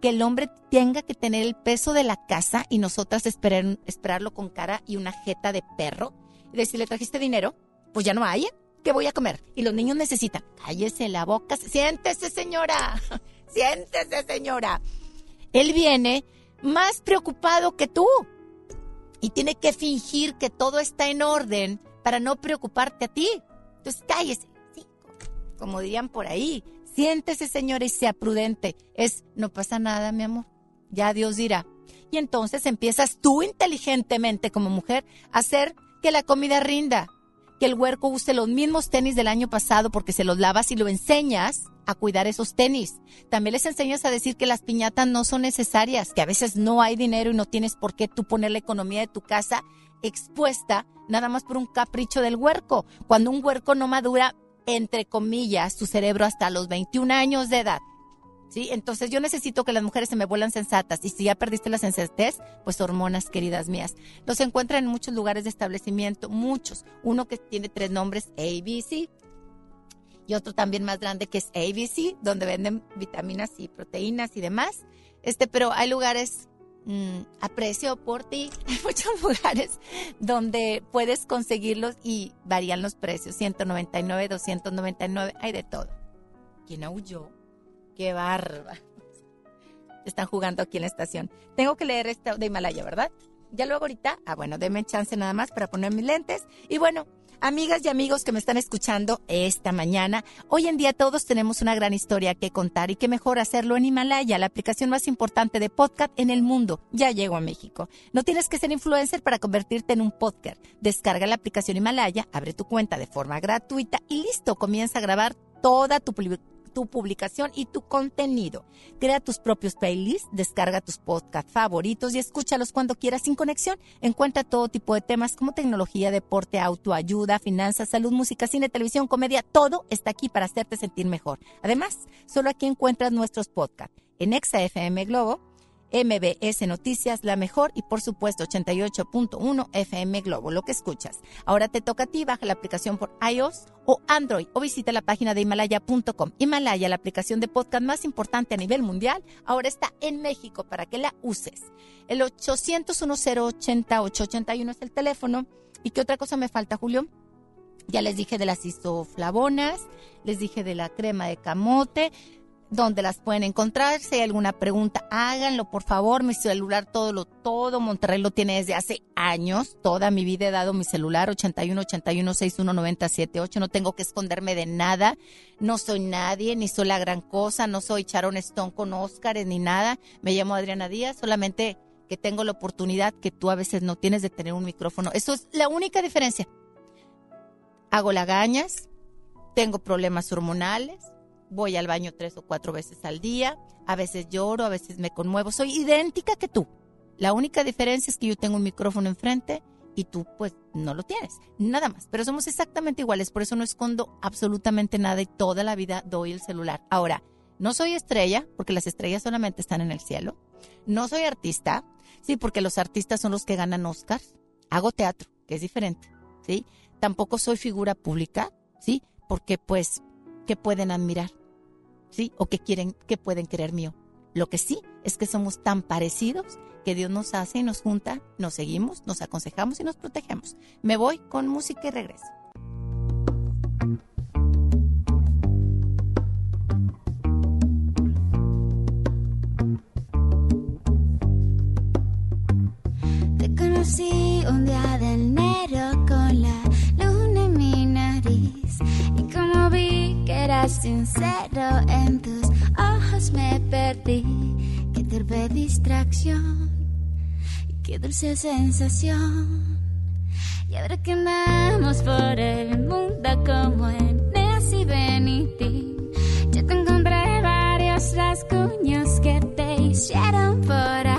que el hombre tenga que tener el peso de la casa y nosotras esperar, esperarlo con cara y una jeta de perro. Y decirle, ¿trajiste dinero? Pues ya no hay. ¿Qué voy a comer? Y los niños necesitan. Cállese la boca. Siéntese, señora. Siéntese, señora. Él viene más preocupado que tú y tiene que fingir que todo está en orden para no preocuparte a ti. Entonces, cállese. Sí, como dirían por ahí, siéntese, señora, y sea prudente. Es, no pasa nada, mi amor. Ya Dios dirá. Y entonces empiezas tú inteligentemente como mujer a hacer que la comida rinda, que el huerco use los mismos tenis del año pasado porque se los lavas y lo enseñas a cuidar esos tenis. También les enseñas a decir que las piñatas no son necesarias, que a veces no hay dinero y no tienes por qué tú poner la economía de tu casa expuesta nada más por un capricho del huerco. Cuando un huerco no madura, entre comillas, su cerebro hasta los 21 años de edad. ¿Sí? Entonces yo necesito que las mujeres se me vuelan sensatas y si ya perdiste la sensatez, pues hormonas queridas mías. Los encuentran en muchos lugares de establecimiento, muchos. Uno que tiene tres nombres, ABC, y otro también más grande que es ABC, donde venden vitaminas y proteínas y demás. Este, pero hay lugares mm, a precio por ti, [LAUGHS] hay muchos lugares donde puedes conseguirlos y varían los precios, 199, 299, hay de todo. ¿Quién aulló? Qué barba. Están jugando aquí en la estación. Tengo que leer esto de Himalaya, ¿verdad? Ya luego ahorita, ah bueno, denme chance nada más para poner mis lentes. Y bueno, Amigas y amigos que me están escuchando esta mañana, hoy en día todos tenemos una gran historia que contar y qué mejor hacerlo en Himalaya, la aplicación más importante de podcast en el mundo. Ya llego a México. No tienes que ser influencer para convertirte en un podcast. Descarga la aplicación Himalaya, abre tu cuenta de forma gratuita y listo, comienza a grabar toda tu tu publicación y tu contenido. Crea tus propios playlists, descarga tus podcasts favoritos y escúchalos cuando quieras sin conexión. Encuentra todo tipo de temas como tecnología, deporte, autoayuda, finanzas, salud, música, cine, televisión, comedia. Todo está aquí para hacerte sentir mejor. Además, solo aquí encuentras nuestros podcasts en ExaFM Globo MBS Noticias, la mejor y por supuesto 88.1 FM Globo, lo que escuchas. Ahora te toca a ti, baja la aplicación por iOS o Android o visita la página de Himalaya.com. Himalaya, la aplicación de podcast más importante a nivel mundial, ahora está en México para que la uses. El 800 1080 881 es el teléfono. ¿Y qué otra cosa me falta, Julio? Ya les dije de las isoflavonas, les dije de la crema de camote, dónde las pueden encontrar. Si hay alguna pregunta, háganlo, por favor. Mi celular, todo lo, todo Monterrey lo tiene desde hace años. Toda mi vida he dado mi celular, 81 81 61 978. No tengo que esconderme de nada. No soy nadie, ni soy la gran cosa. No soy Charon Stone con Óscar, ni nada. Me llamo Adriana Díaz, solamente que tengo la oportunidad que tú a veces no tienes de tener un micrófono. Eso es la única diferencia. Hago lagañas, tengo problemas hormonales, voy al baño tres o cuatro veces al día, a veces lloro, a veces me conmuevo, soy idéntica que tú. La única diferencia es que yo tengo un micrófono enfrente y tú pues no lo tienes, nada más, pero somos exactamente iguales, por eso no escondo absolutamente nada y toda la vida doy el celular. Ahora, no soy estrella, porque las estrellas solamente están en el cielo, no soy artista, sí, porque los artistas son los que ganan Oscars, hago teatro, que es diferente, ¿sí? Tampoco soy figura pública, ¿sí? Porque pues, ¿qué pueden admirar? ¿Sí? O que quieren, que pueden querer mío. Lo que sí es que somos tan parecidos que Dios nos hace y nos junta, nos seguimos, nos aconsejamos y nos protegemos. Me voy con música y regreso. Te conocí un día de enero sincero en tus ojos me perdí. Qué torpe distracción qué dulce sensación. Y ahora que andamos por el mundo como en y Benitín, yo te encontré varios rasguños que te hicieron por ahí.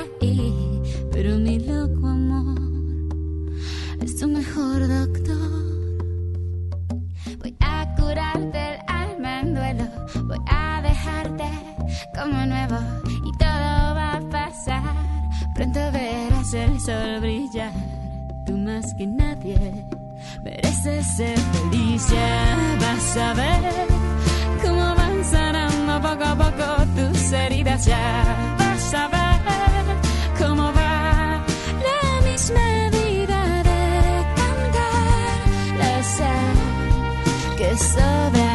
Como nuevo y todo va a pasar. Pronto verás el sol brillar. Tú más que nadie mereces ser feliz. Ya vas a ver cómo van sanando poco a poco tus heridas. Ya vas a ver cómo va la misma vida de cantar la sal que sobra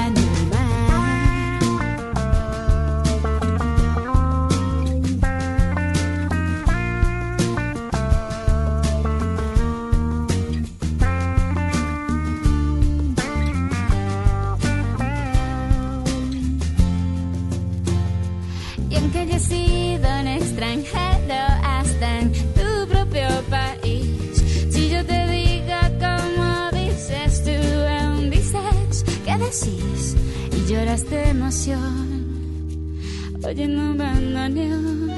y lloras de emoción, oyendo bandoneón.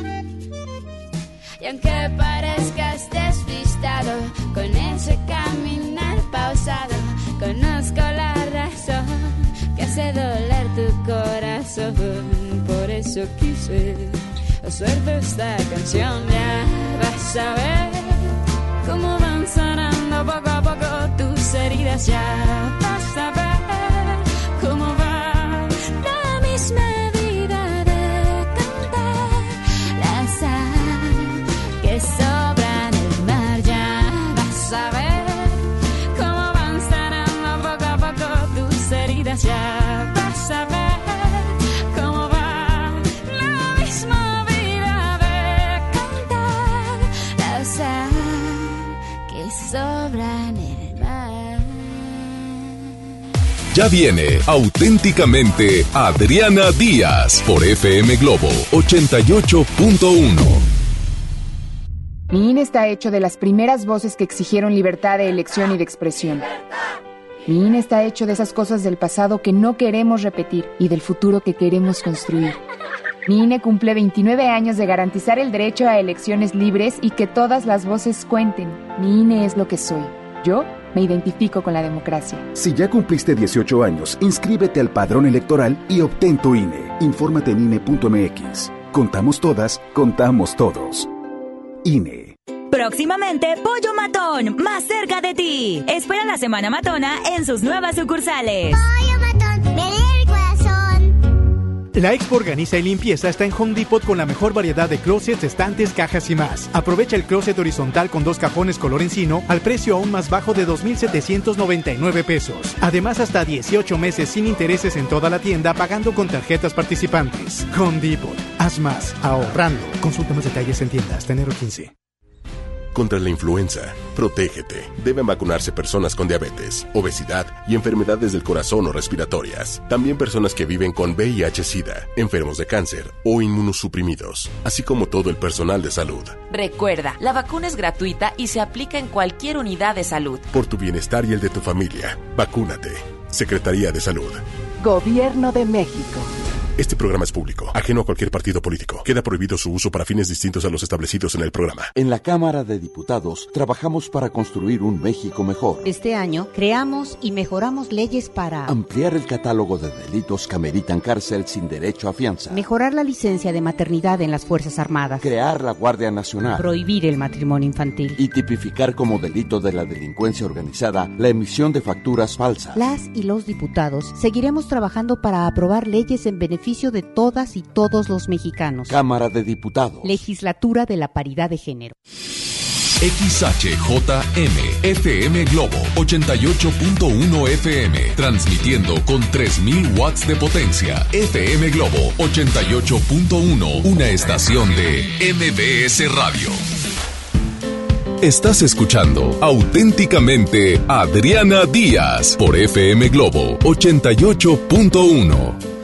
Y aunque parezcas despistado con ese caminar pausado, conozco la razón que hace doler tu corazón. Por eso quise hacerte esta canción. Ya vas a ver cómo van sanando poco a poco tus heridas. Ya vas a ver cómo Ya viene auténticamente Adriana Díaz por FM Globo 88.1. Mi INE está hecho de las primeras voces que exigieron libertad de elección y de expresión. Mi INE está hecho de esas cosas del pasado que no queremos repetir y del futuro que queremos construir. Mi INE cumple 29 años de garantizar el derecho a elecciones libres y que todas las voces cuenten. Mi INE es lo que soy. Yo me identifico con la democracia. Si ya cumpliste 18 años, inscríbete al padrón electoral y obtén tu INE. Infórmate en INE.mx. Contamos todas, contamos todos. INE. Próximamente, Pollo Matón, más cerca de ti. Espera la Semana Matona en sus nuevas sucursales. Pollo Matón, me el corazón. La Expo Organiza y Limpieza está en Home Depot con la mejor variedad de closets, estantes, cajas y más. Aprovecha el closet horizontal con dos cajones color encino al precio aún más bajo de 2.799 pesos. Además, hasta 18 meses sin intereses en toda la tienda pagando con tarjetas participantes. Home Depot. Haz más, ahorrando. Consulta más detalles en tiendas. Enero 15. Contra la influenza, protégete. Deben vacunarse personas con diabetes, obesidad y enfermedades del corazón o respiratorias. También personas que viven con VIH-Sida, enfermos de cáncer o inmunosuprimidos, así como todo el personal de salud. Recuerda, la vacuna es gratuita y se aplica en cualquier unidad de salud. Por tu bienestar y el de tu familia, vacúnate. Secretaría de Salud. Gobierno de México. Este programa es público, ajeno a cualquier partido político. Queda prohibido su uso para fines distintos a los establecidos en el programa. En la Cámara de Diputados trabajamos para construir un México mejor. Este año creamos y mejoramos leyes para Ampliar el catálogo de delitos que ameritan cárcel sin derecho a fianza. mejorar la licencia de maternidad en las Fuerzas Armadas, Crear la Guardia Nacional. prohibir el matrimonio infantil. Y tipificar como delito de la delincuencia organizada la emisión de facturas falsas. Las y los diputados seguiremos trabajando para aprobar leyes en beneficio de todas y todos los mexicanos. Cámara de Diputados. Legislatura de la Paridad de Género. XHJM FM Globo 88.1 FM transmitiendo con 3000 watts de potencia. FM Globo 88.1, una estación de MBS Radio. Estás escuchando auténticamente Adriana Díaz por FM Globo 88.1.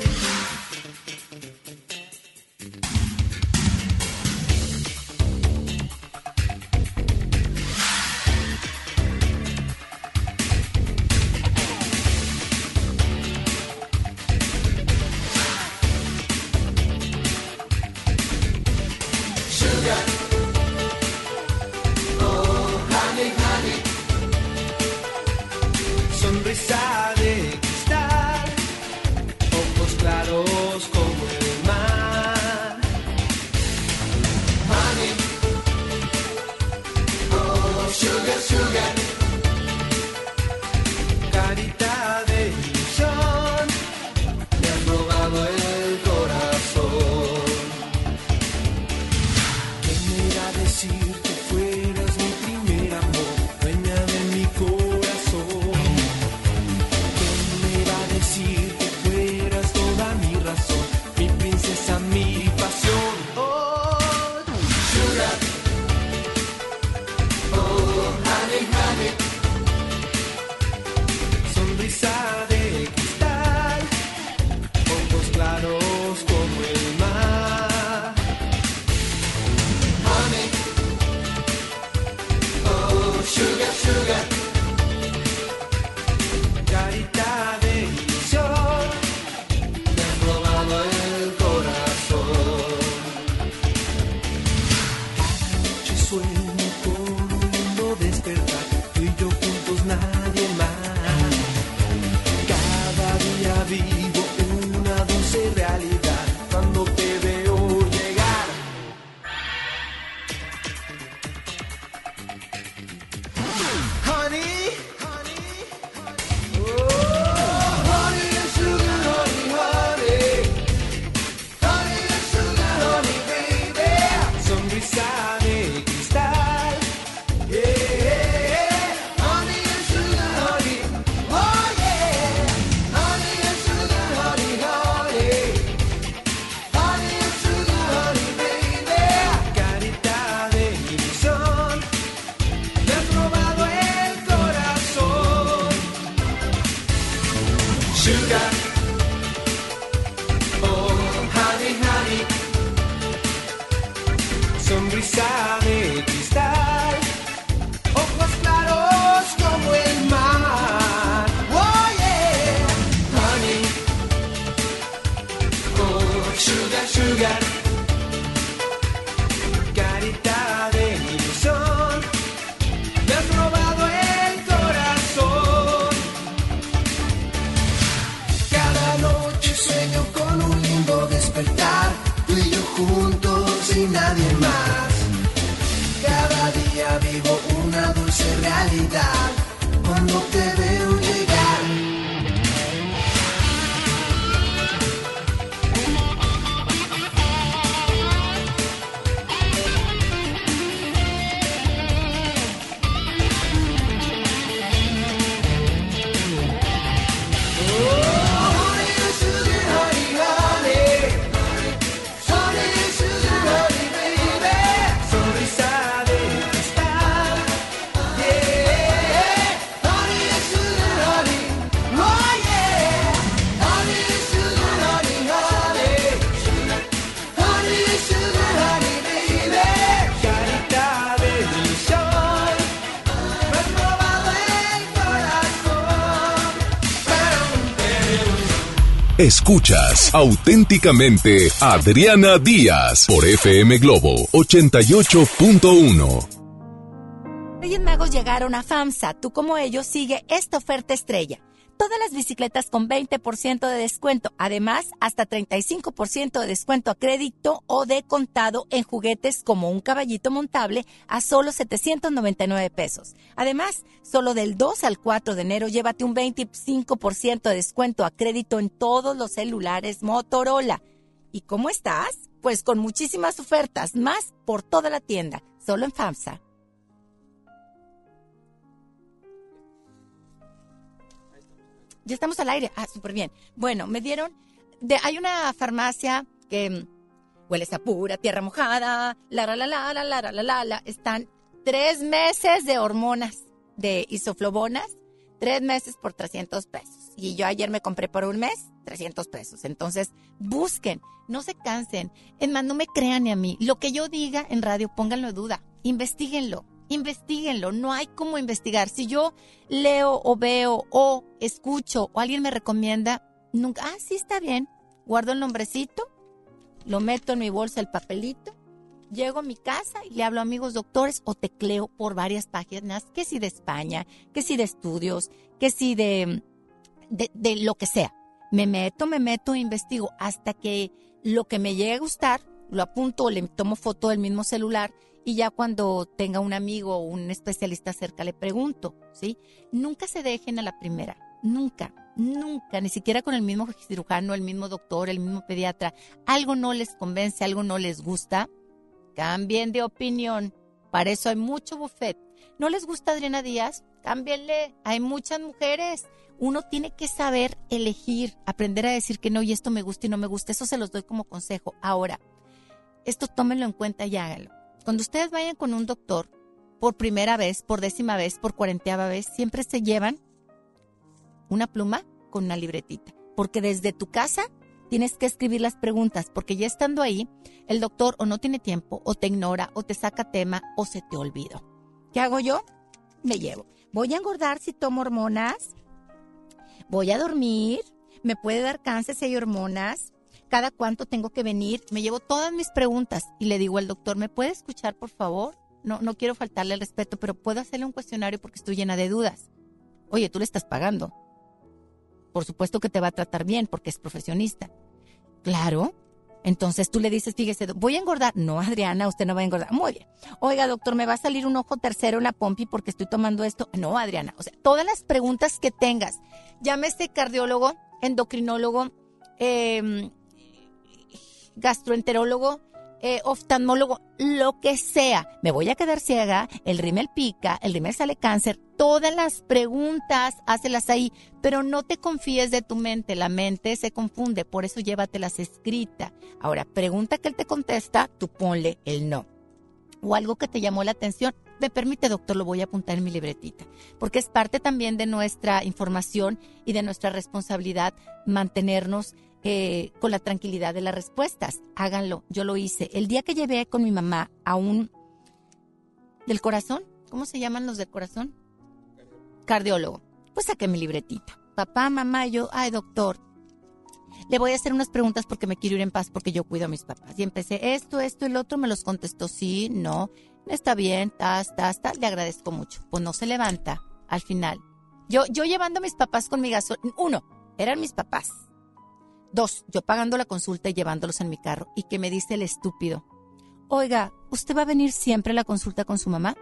Escuchas auténticamente Adriana Díaz por FM Globo 88.1. Reyes Magos llegaron a FAMSA. Tú como ellos sigue esta oferta estrella. Bicicletas con 20% de descuento. Además, hasta 35% de descuento a crédito o de contado en juguetes como un caballito montable a solo 799 pesos. Además, solo del 2 al 4 de enero llévate un 25% de descuento a crédito en todos los celulares Motorola. ¿Y cómo estás? Pues con muchísimas ofertas, más por toda la tienda, solo en FAMSA. Ya estamos al aire. Ah, súper bien. Bueno, me dieron. Hay una farmacia que mm, huele a pura, tierra mojada, la la la la la la la la la. Están tres meses de hormonas, de isoflobonas, tres meses por 300 pesos. Y yo ayer me compré por un mes 300 pesos. Entonces, busquen, no se cansen. Es más, no me crean ni a mí. Lo que yo diga en radio, pónganlo en duda. Investíguenlo investiguenlo, no hay cómo investigar. Si yo leo o veo o escucho o alguien me recomienda, nunca, ah, sí está bien, guardo el nombrecito, lo meto en mi bolsa el papelito, llego a mi casa y le hablo a amigos doctores o tecleo por varias páginas, que si de España, que si de estudios, que si de, de, lo que sea. Me meto, me meto, investigo hasta que lo que me llegue a gustar, lo apunto o le tomo foto del mismo celular y ya cuando tenga un amigo o un especialista cerca le pregunto, ¿sí? Nunca se dejen a la primera, nunca, nunca, ni siquiera con el mismo cirujano, el mismo doctor, el mismo pediatra. Algo no les convence, algo no les gusta, cambien de opinión. Para eso hay mucho buffet. ¿No les gusta Adriana Díaz? Cámbienle. Hay muchas mujeres. Uno tiene que saber elegir, aprender a decir que no y esto me gusta y no me gusta. Eso se los doy como consejo. Ahora, esto tómenlo en cuenta y háganlo. Cuando ustedes vayan con un doctor, por primera vez, por décima vez, por cuarenteava vez, siempre se llevan una pluma con una libretita. Porque desde tu casa tienes que escribir las preguntas, porque ya estando ahí, el doctor o no tiene tiempo, o te ignora, o te saca tema, o se te olvidó. ¿Qué hago yo? Me llevo. Voy a engordar si tomo hormonas. Voy a dormir. Me puede dar cáncer si hay hormonas cada cuánto tengo que venir, me llevo todas mis preguntas y le digo al doctor, ¿me puede escuchar por favor? No, no quiero faltarle el respeto, pero puedo hacerle un cuestionario porque estoy llena de dudas. Oye, tú le estás pagando. Por supuesto que te va a tratar bien porque es profesionista. Claro. Entonces tú le dices, fíjese, voy a engordar. No, Adriana, usted no va a engordar. Muy bien. Oiga, doctor, me va a salir un ojo tercero en la pompi porque estoy tomando esto. No, Adriana. O sea, todas las preguntas que tengas. Llámese cardiólogo, endocrinólogo, eh, gastroenterólogo, eh, oftalmólogo, lo que sea. Me voy a quedar ciega, el rímel pica, el rímel sale cáncer. Todas las preguntas, hácelas ahí, pero no te confíes de tu mente. La mente se confunde, por eso llévatelas escrita. Ahora, pregunta que él te contesta, tú ponle el no. O algo que te llamó la atención, me permite, doctor, lo voy a apuntar en mi libretita, porque es parte también de nuestra información y de nuestra responsabilidad mantenernos eh, con la tranquilidad de las respuestas. Háganlo, yo lo hice. El día que llevé con mi mamá a un del corazón, ¿cómo se llaman los del corazón? Cardiólogo. Pues saqué mi libretita. Papá, mamá, yo, ay doctor, le voy a hacer unas preguntas porque me quiero ir en paz porque yo cuido a mis papás. Y empecé esto, esto, el otro, me los contestó sí, no, está bien, tas, tas, tas, le agradezco mucho. Pues no se levanta al final. Yo, yo llevando a mis papás con mi gasolina, uno, eran mis papás. Dos, yo pagando la consulta y llevándolos en mi carro. ¿Y que me dice el estúpido? oiga, ¿usted va a venir siempre a la consulta con su mamá?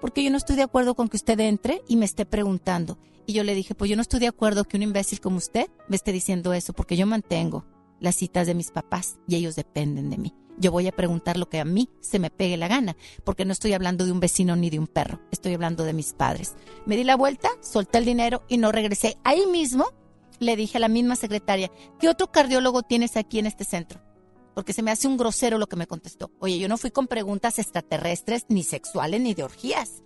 Porque yo no estoy de acuerdo con que usted entre y me esté preguntando. Y yo le dije, pues yo no estoy de acuerdo que un imbécil como usted me esté diciendo eso, porque yo mantengo las citas de mis papás y ellos dependen de mí. Yo voy a preguntar lo que a mí se me pegue la gana, porque no estoy hablando de un vecino ni de un perro, estoy hablando de mis padres. Me di la vuelta, solté el dinero y no regresé. Ahí mismo le dije a la misma secretaria, ¿qué otro cardiólogo tienes aquí en este centro? Porque se me hace un grosero lo que me contestó. Oye, yo no fui con preguntas extraterrestres, ni sexuales, ni de orgías.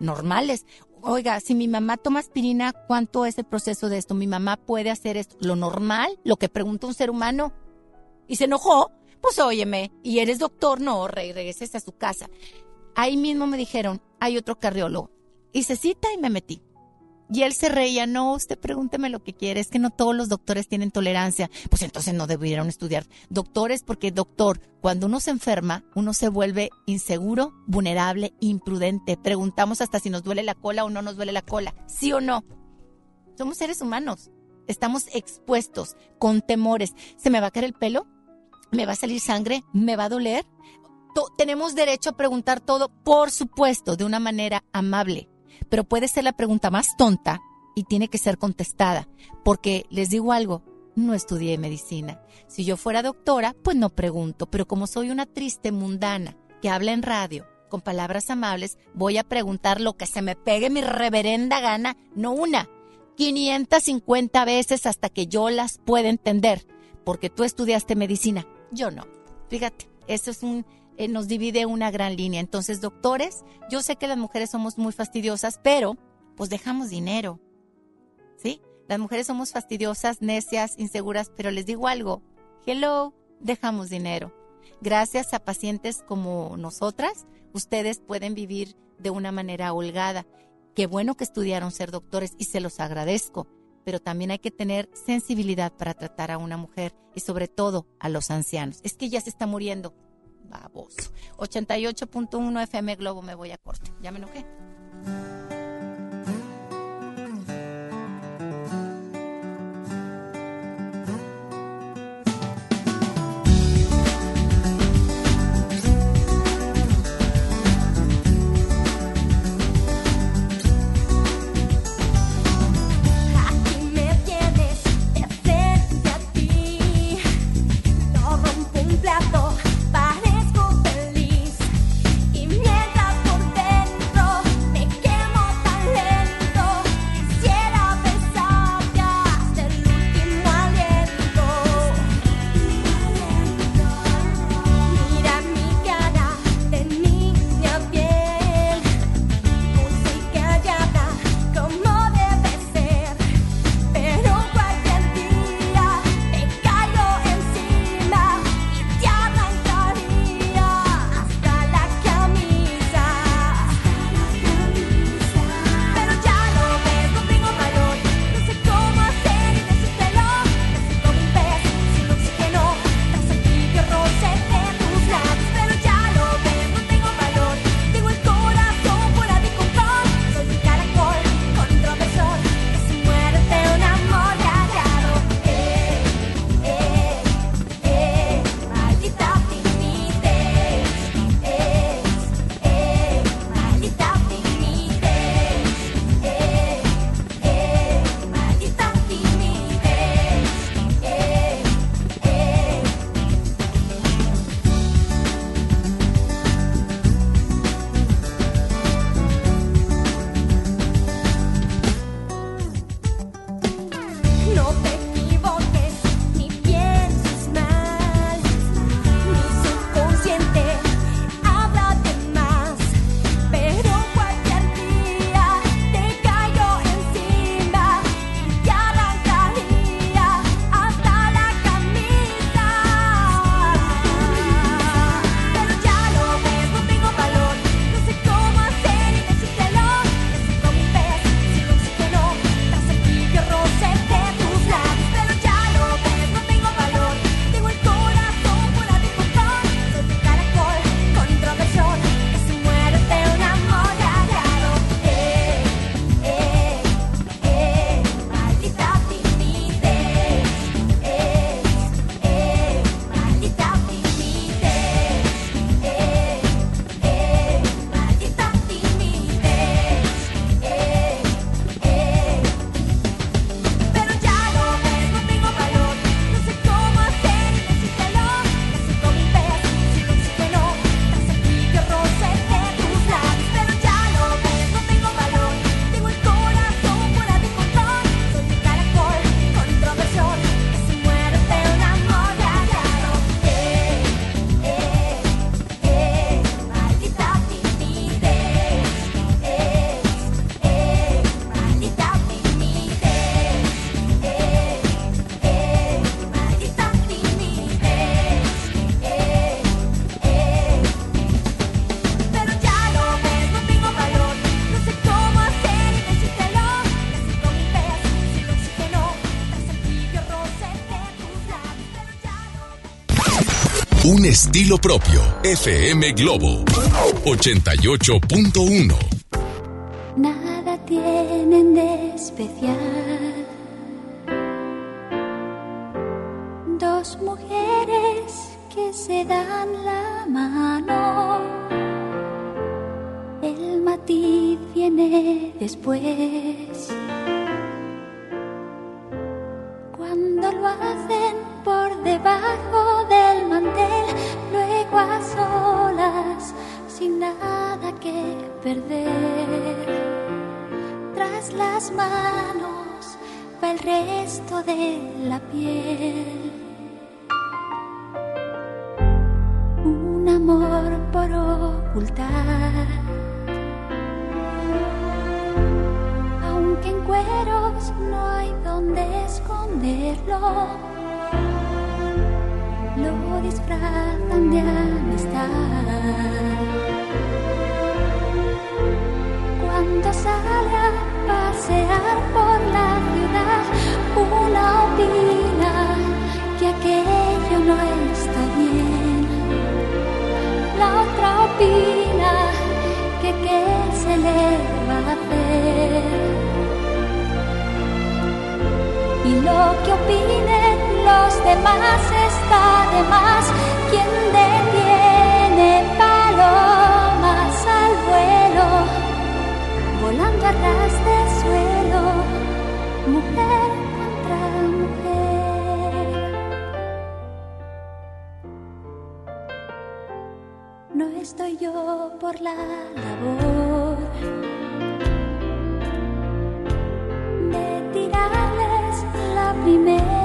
Normales. Oiga, si mi mamá toma aspirina, ¿cuánto es el proceso de esto? Mi mamá puede hacer esto. Lo normal, lo que pregunta un ser humano. Y se enojó. Pues óyeme, y eres doctor, no, rey, regreses a su casa. Ahí mismo me dijeron, hay otro cardiólogo. Hice cita y me metí. Y él se reía, no, usted pregúnteme lo que quiere, es que no todos los doctores tienen tolerancia. Pues entonces no debieron estudiar doctores porque doctor, cuando uno se enferma, uno se vuelve inseguro, vulnerable, imprudente. Preguntamos hasta si nos duele la cola o no nos duele la cola, sí o no. Somos seres humanos, estamos expuestos, con temores. ¿Se me va a caer el pelo? ¿Me va a salir sangre? ¿Me va a doler? Tenemos derecho a preguntar todo, por supuesto, de una manera amable pero puede ser la pregunta más tonta y tiene que ser contestada, porque les digo algo, no estudié medicina. Si yo fuera doctora, pues no pregunto, pero como soy una triste mundana que habla en radio con palabras amables, voy a preguntar lo que se me pegue mi reverenda gana, no una, 550 veces hasta que yo las pueda entender, porque tú estudiaste medicina, yo no. Fíjate, eso es un eh, nos divide una gran línea. Entonces, doctores, yo sé que las mujeres somos muy fastidiosas, pero pues dejamos dinero. ¿Sí? Las mujeres somos fastidiosas, necias, inseguras, pero les digo algo. Hello, dejamos dinero. Gracias a pacientes como nosotras, ustedes pueden vivir de una manera holgada. Qué bueno que estudiaron ser doctores y se los agradezco, pero también hay que tener sensibilidad para tratar a una mujer y sobre todo a los ancianos. Es que ya se está muriendo baboso. 88.1 FM Globo, me voy a corte. Ya me enojé. Estilo propio. FM Globo 88.1. por la labor de tirarles la primera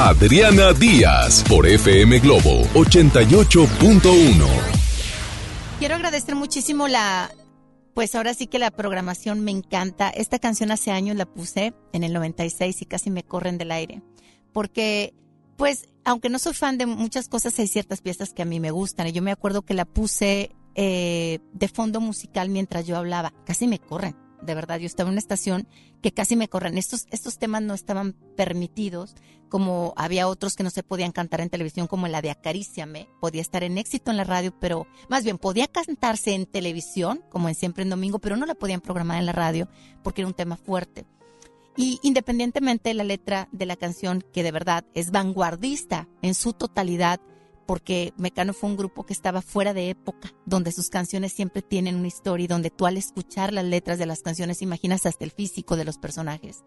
Adriana Díaz por FM Globo 88.1. Quiero agradecer muchísimo la, pues ahora sí que la programación me encanta. Esta canción hace años la puse en el 96 y casi me corren del aire. Porque, pues, aunque no soy fan de muchas cosas, hay ciertas piezas que a mí me gustan. Y yo me acuerdo que la puse eh, de fondo musical mientras yo hablaba. Casi me corren, de verdad. Yo estaba en una estación que casi me corren. Estos, estos temas no estaban permitidos, como había otros que no se podían cantar en televisión, como la de Acaríciame. Podía estar en éxito en la radio, pero más bien podía cantarse en televisión, como en Siempre en Domingo, pero no la podían programar en la radio porque era un tema fuerte. Y independientemente de la letra de la canción, que de verdad es vanguardista en su totalidad, porque Mecano fue un grupo que estaba fuera de época, donde sus canciones siempre tienen una historia donde tú al escuchar las letras de las canciones imaginas hasta el físico de los personajes.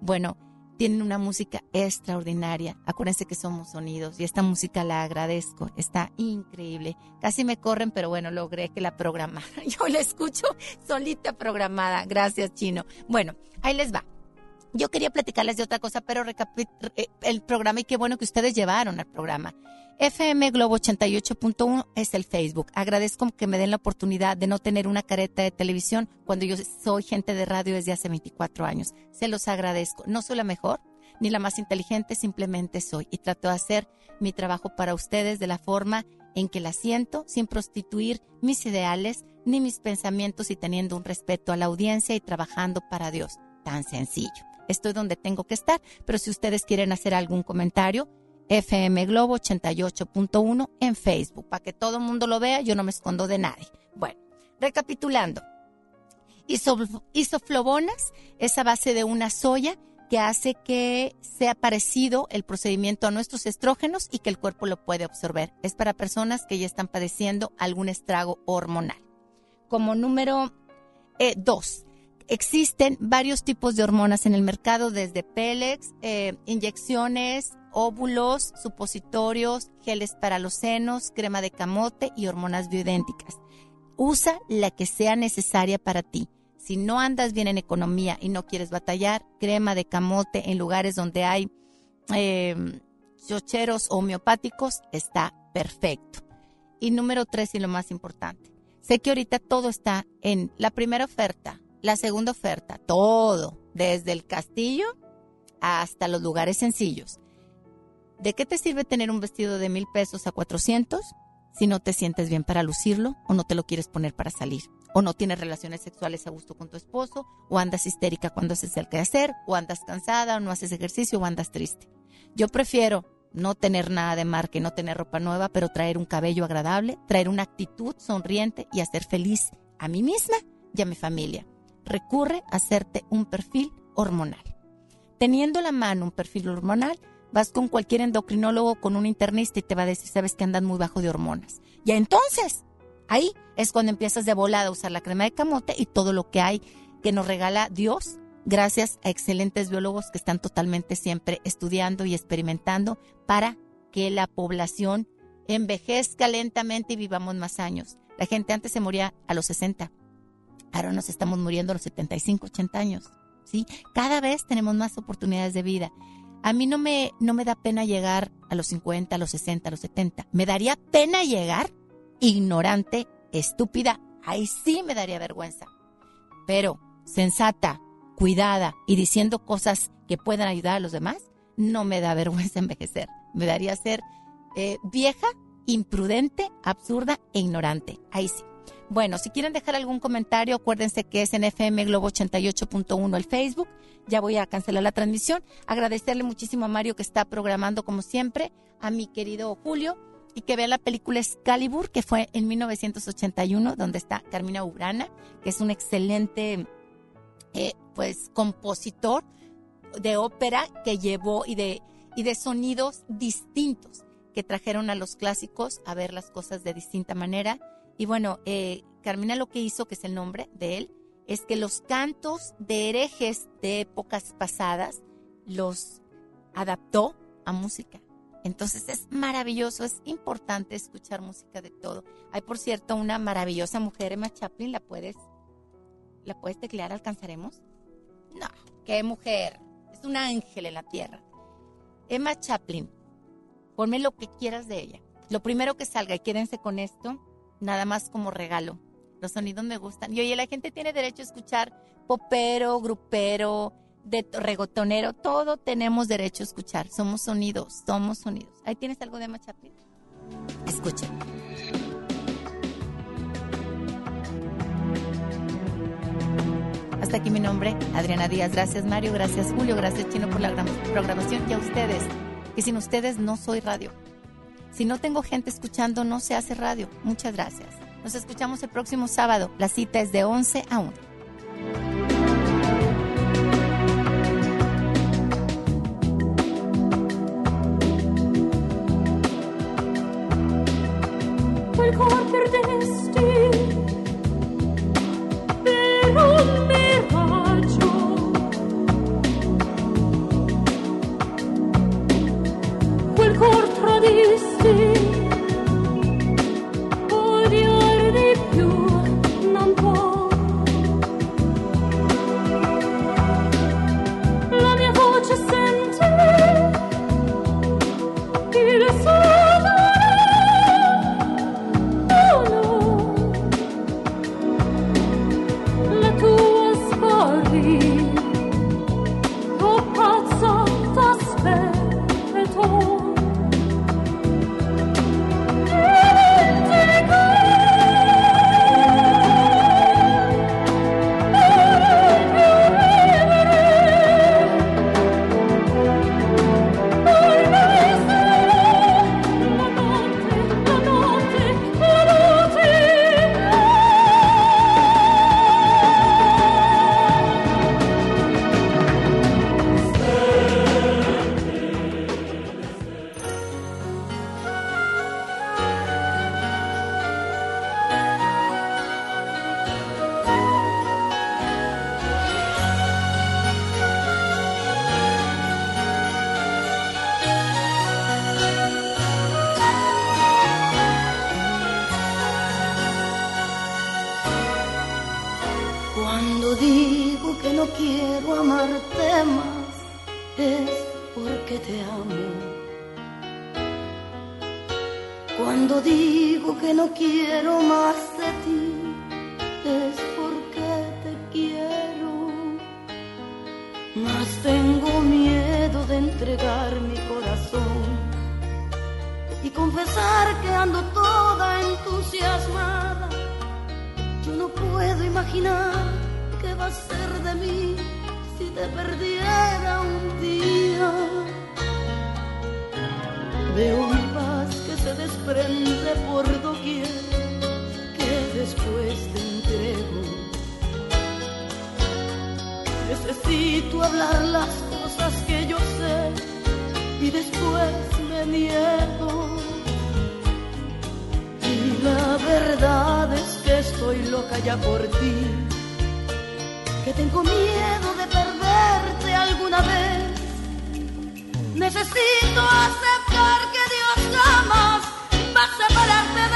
Bueno, tienen una música extraordinaria. Acuérdense que somos sonidos y esta música la agradezco. Está increíble. Casi me corren, pero bueno, logré que la programara. [LAUGHS] Yo la escucho solita programada. Gracias, Chino. Bueno, ahí les va. Yo quería platicarles de otra cosa, pero eh, el programa y qué bueno que ustedes llevaron al programa. FM Globo 88.1 es el Facebook. Agradezco que me den la oportunidad de no tener una careta de televisión cuando yo soy gente de radio desde hace 24 años. Se los agradezco. No soy la mejor ni la más inteligente, simplemente soy y trato de hacer mi trabajo para ustedes de la forma en que la siento, sin prostituir mis ideales ni mis pensamientos y teniendo un respeto a la audiencia y trabajando para Dios. Tan sencillo estoy donde tengo que estar, pero si ustedes quieren hacer algún comentario, FM Globo 88.1 en Facebook, para que todo el mundo lo vea, yo no me escondo de nadie. Bueno, recapitulando, isoflobonas es a base de una soya que hace que sea parecido el procedimiento a nuestros estrógenos y que el cuerpo lo puede absorber. Es para personas que ya están padeciendo algún estrago hormonal. Como número eh, dos, Existen varios tipos de hormonas en el mercado, desde pellets, eh, inyecciones, óvulos, supositorios, geles para los senos, crema de camote y hormonas bioidénticas. Usa la que sea necesaria para ti. Si no andas bien en economía y no quieres batallar, crema de camote en lugares donde hay eh, chocheros homeopáticos está perfecto. Y número tres y lo más importante. Sé que ahorita todo está en la primera oferta la segunda oferta, todo, desde el castillo hasta los lugares sencillos. ¿De qué te sirve tener un vestido de mil pesos a 400 si no te sientes bien para lucirlo o no te lo quieres poner para salir? O no tienes relaciones sexuales a gusto con tu esposo, o andas histérica cuando haces el hacer, o andas cansada, o no haces ejercicio, o andas triste. Yo prefiero no tener nada de marca y no tener ropa nueva, pero traer un cabello agradable, traer una actitud sonriente y hacer feliz a mí misma y a mi familia recurre a hacerte un perfil hormonal. Teniendo la mano un perfil hormonal, vas con cualquier endocrinólogo, con un internista y te va a decir, sabes que andan muy bajo de hormonas. Y entonces, ahí es cuando empiezas de volada a usar la crema de camote y todo lo que hay que nos regala Dios gracias a excelentes biólogos que están totalmente siempre estudiando y experimentando para que la población envejezca lentamente y vivamos más años. La gente antes se moría a los 60, Ahora nos estamos muriendo a los 75, 80 años. ¿sí? Cada vez tenemos más oportunidades de vida. A mí no me, no me da pena llegar a los 50, a los 60, a los 70. Me daría pena llegar ignorante, estúpida. Ahí sí me daría vergüenza. Pero sensata, cuidada y diciendo cosas que puedan ayudar a los demás, no me da [LAUGHS] vergüenza envejecer. Me daría ser eh, vieja, imprudente, absurda e ignorante. Ahí sí. Bueno, si quieren dejar algún comentario, acuérdense que es en FM Globo 88.1 el Facebook. Ya voy a cancelar la transmisión. Agradecerle muchísimo a Mario que está programando como siempre, a mi querido Julio y que vea la película Excalibur, que fue en 1981, donde está Carmina Urana, que es un excelente eh, pues compositor de ópera que llevó y de, y de sonidos distintos que trajeron a los clásicos a ver las cosas de distinta manera y bueno, eh, Carmina lo que hizo, que es el nombre de él, es que los cantos de herejes de épocas pasadas los adaptó a música. Entonces es maravilloso, es importante escuchar música de todo. Hay, por cierto, una maravillosa mujer, Emma Chaplin, ¿la puedes, la puedes teclear? ¿Alcanzaremos? No, qué mujer, es un ángel en la tierra. Emma Chaplin, ponme lo que quieras de ella. Lo primero que salga, y quédense con esto, nada más como regalo. Los sonidos me gustan. Y oye, la gente tiene derecho a escuchar popero, grupero, de regotonero, todo tenemos derecho a escuchar. Somos sonidos, somos sonidos. Ahí tienes algo de Machaplin. Escuchen. Hasta aquí mi nombre, Adriana Díaz. Gracias Mario, gracias Julio, gracias Chino por la programación y a ustedes, que sin ustedes no soy radio. Si no tengo gente escuchando, no se hace radio. Muchas gracias. Nos escuchamos el próximo sábado. La cita es de 11 a 1. hablar las cosas que yo sé y después me niego. Y la verdad es que estoy loca ya por ti, que tengo miedo de perderte alguna vez. Necesito aceptar que Dios jamás va a separarte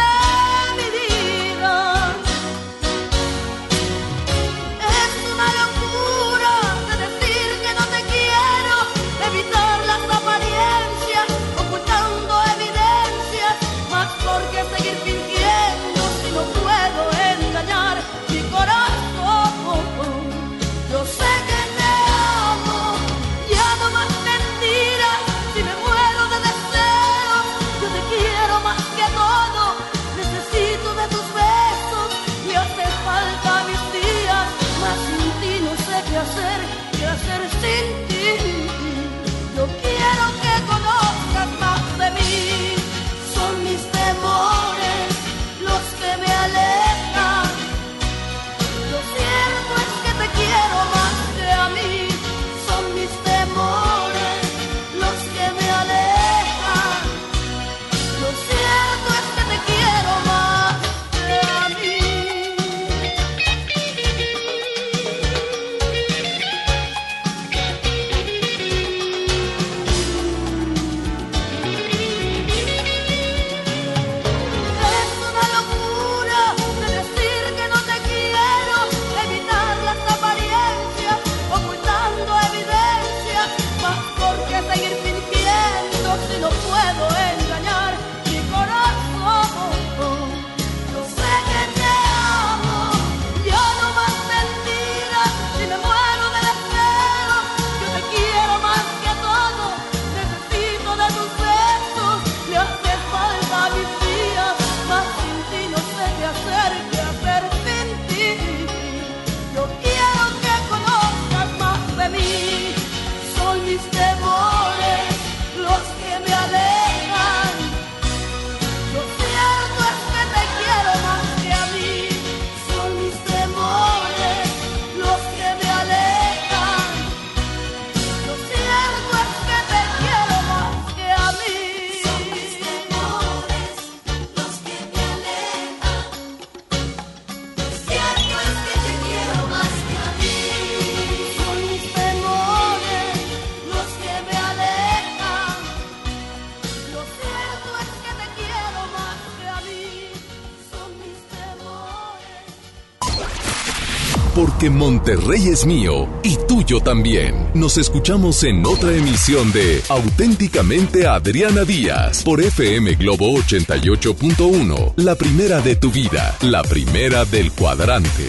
Monterrey es mío y tuyo también. Nos escuchamos en otra emisión de Auténticamente Adriana Díaz por FM Globo 88.1, la primera de tu vida, la primera del cuadrante.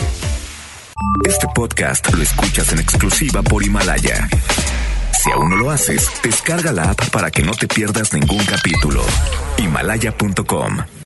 Este podcast lo escuchas en exclusiva por Himalaya. Si aún no lo haces, descarga la app para que no te pierdas ningún capítulo. Himalaya.com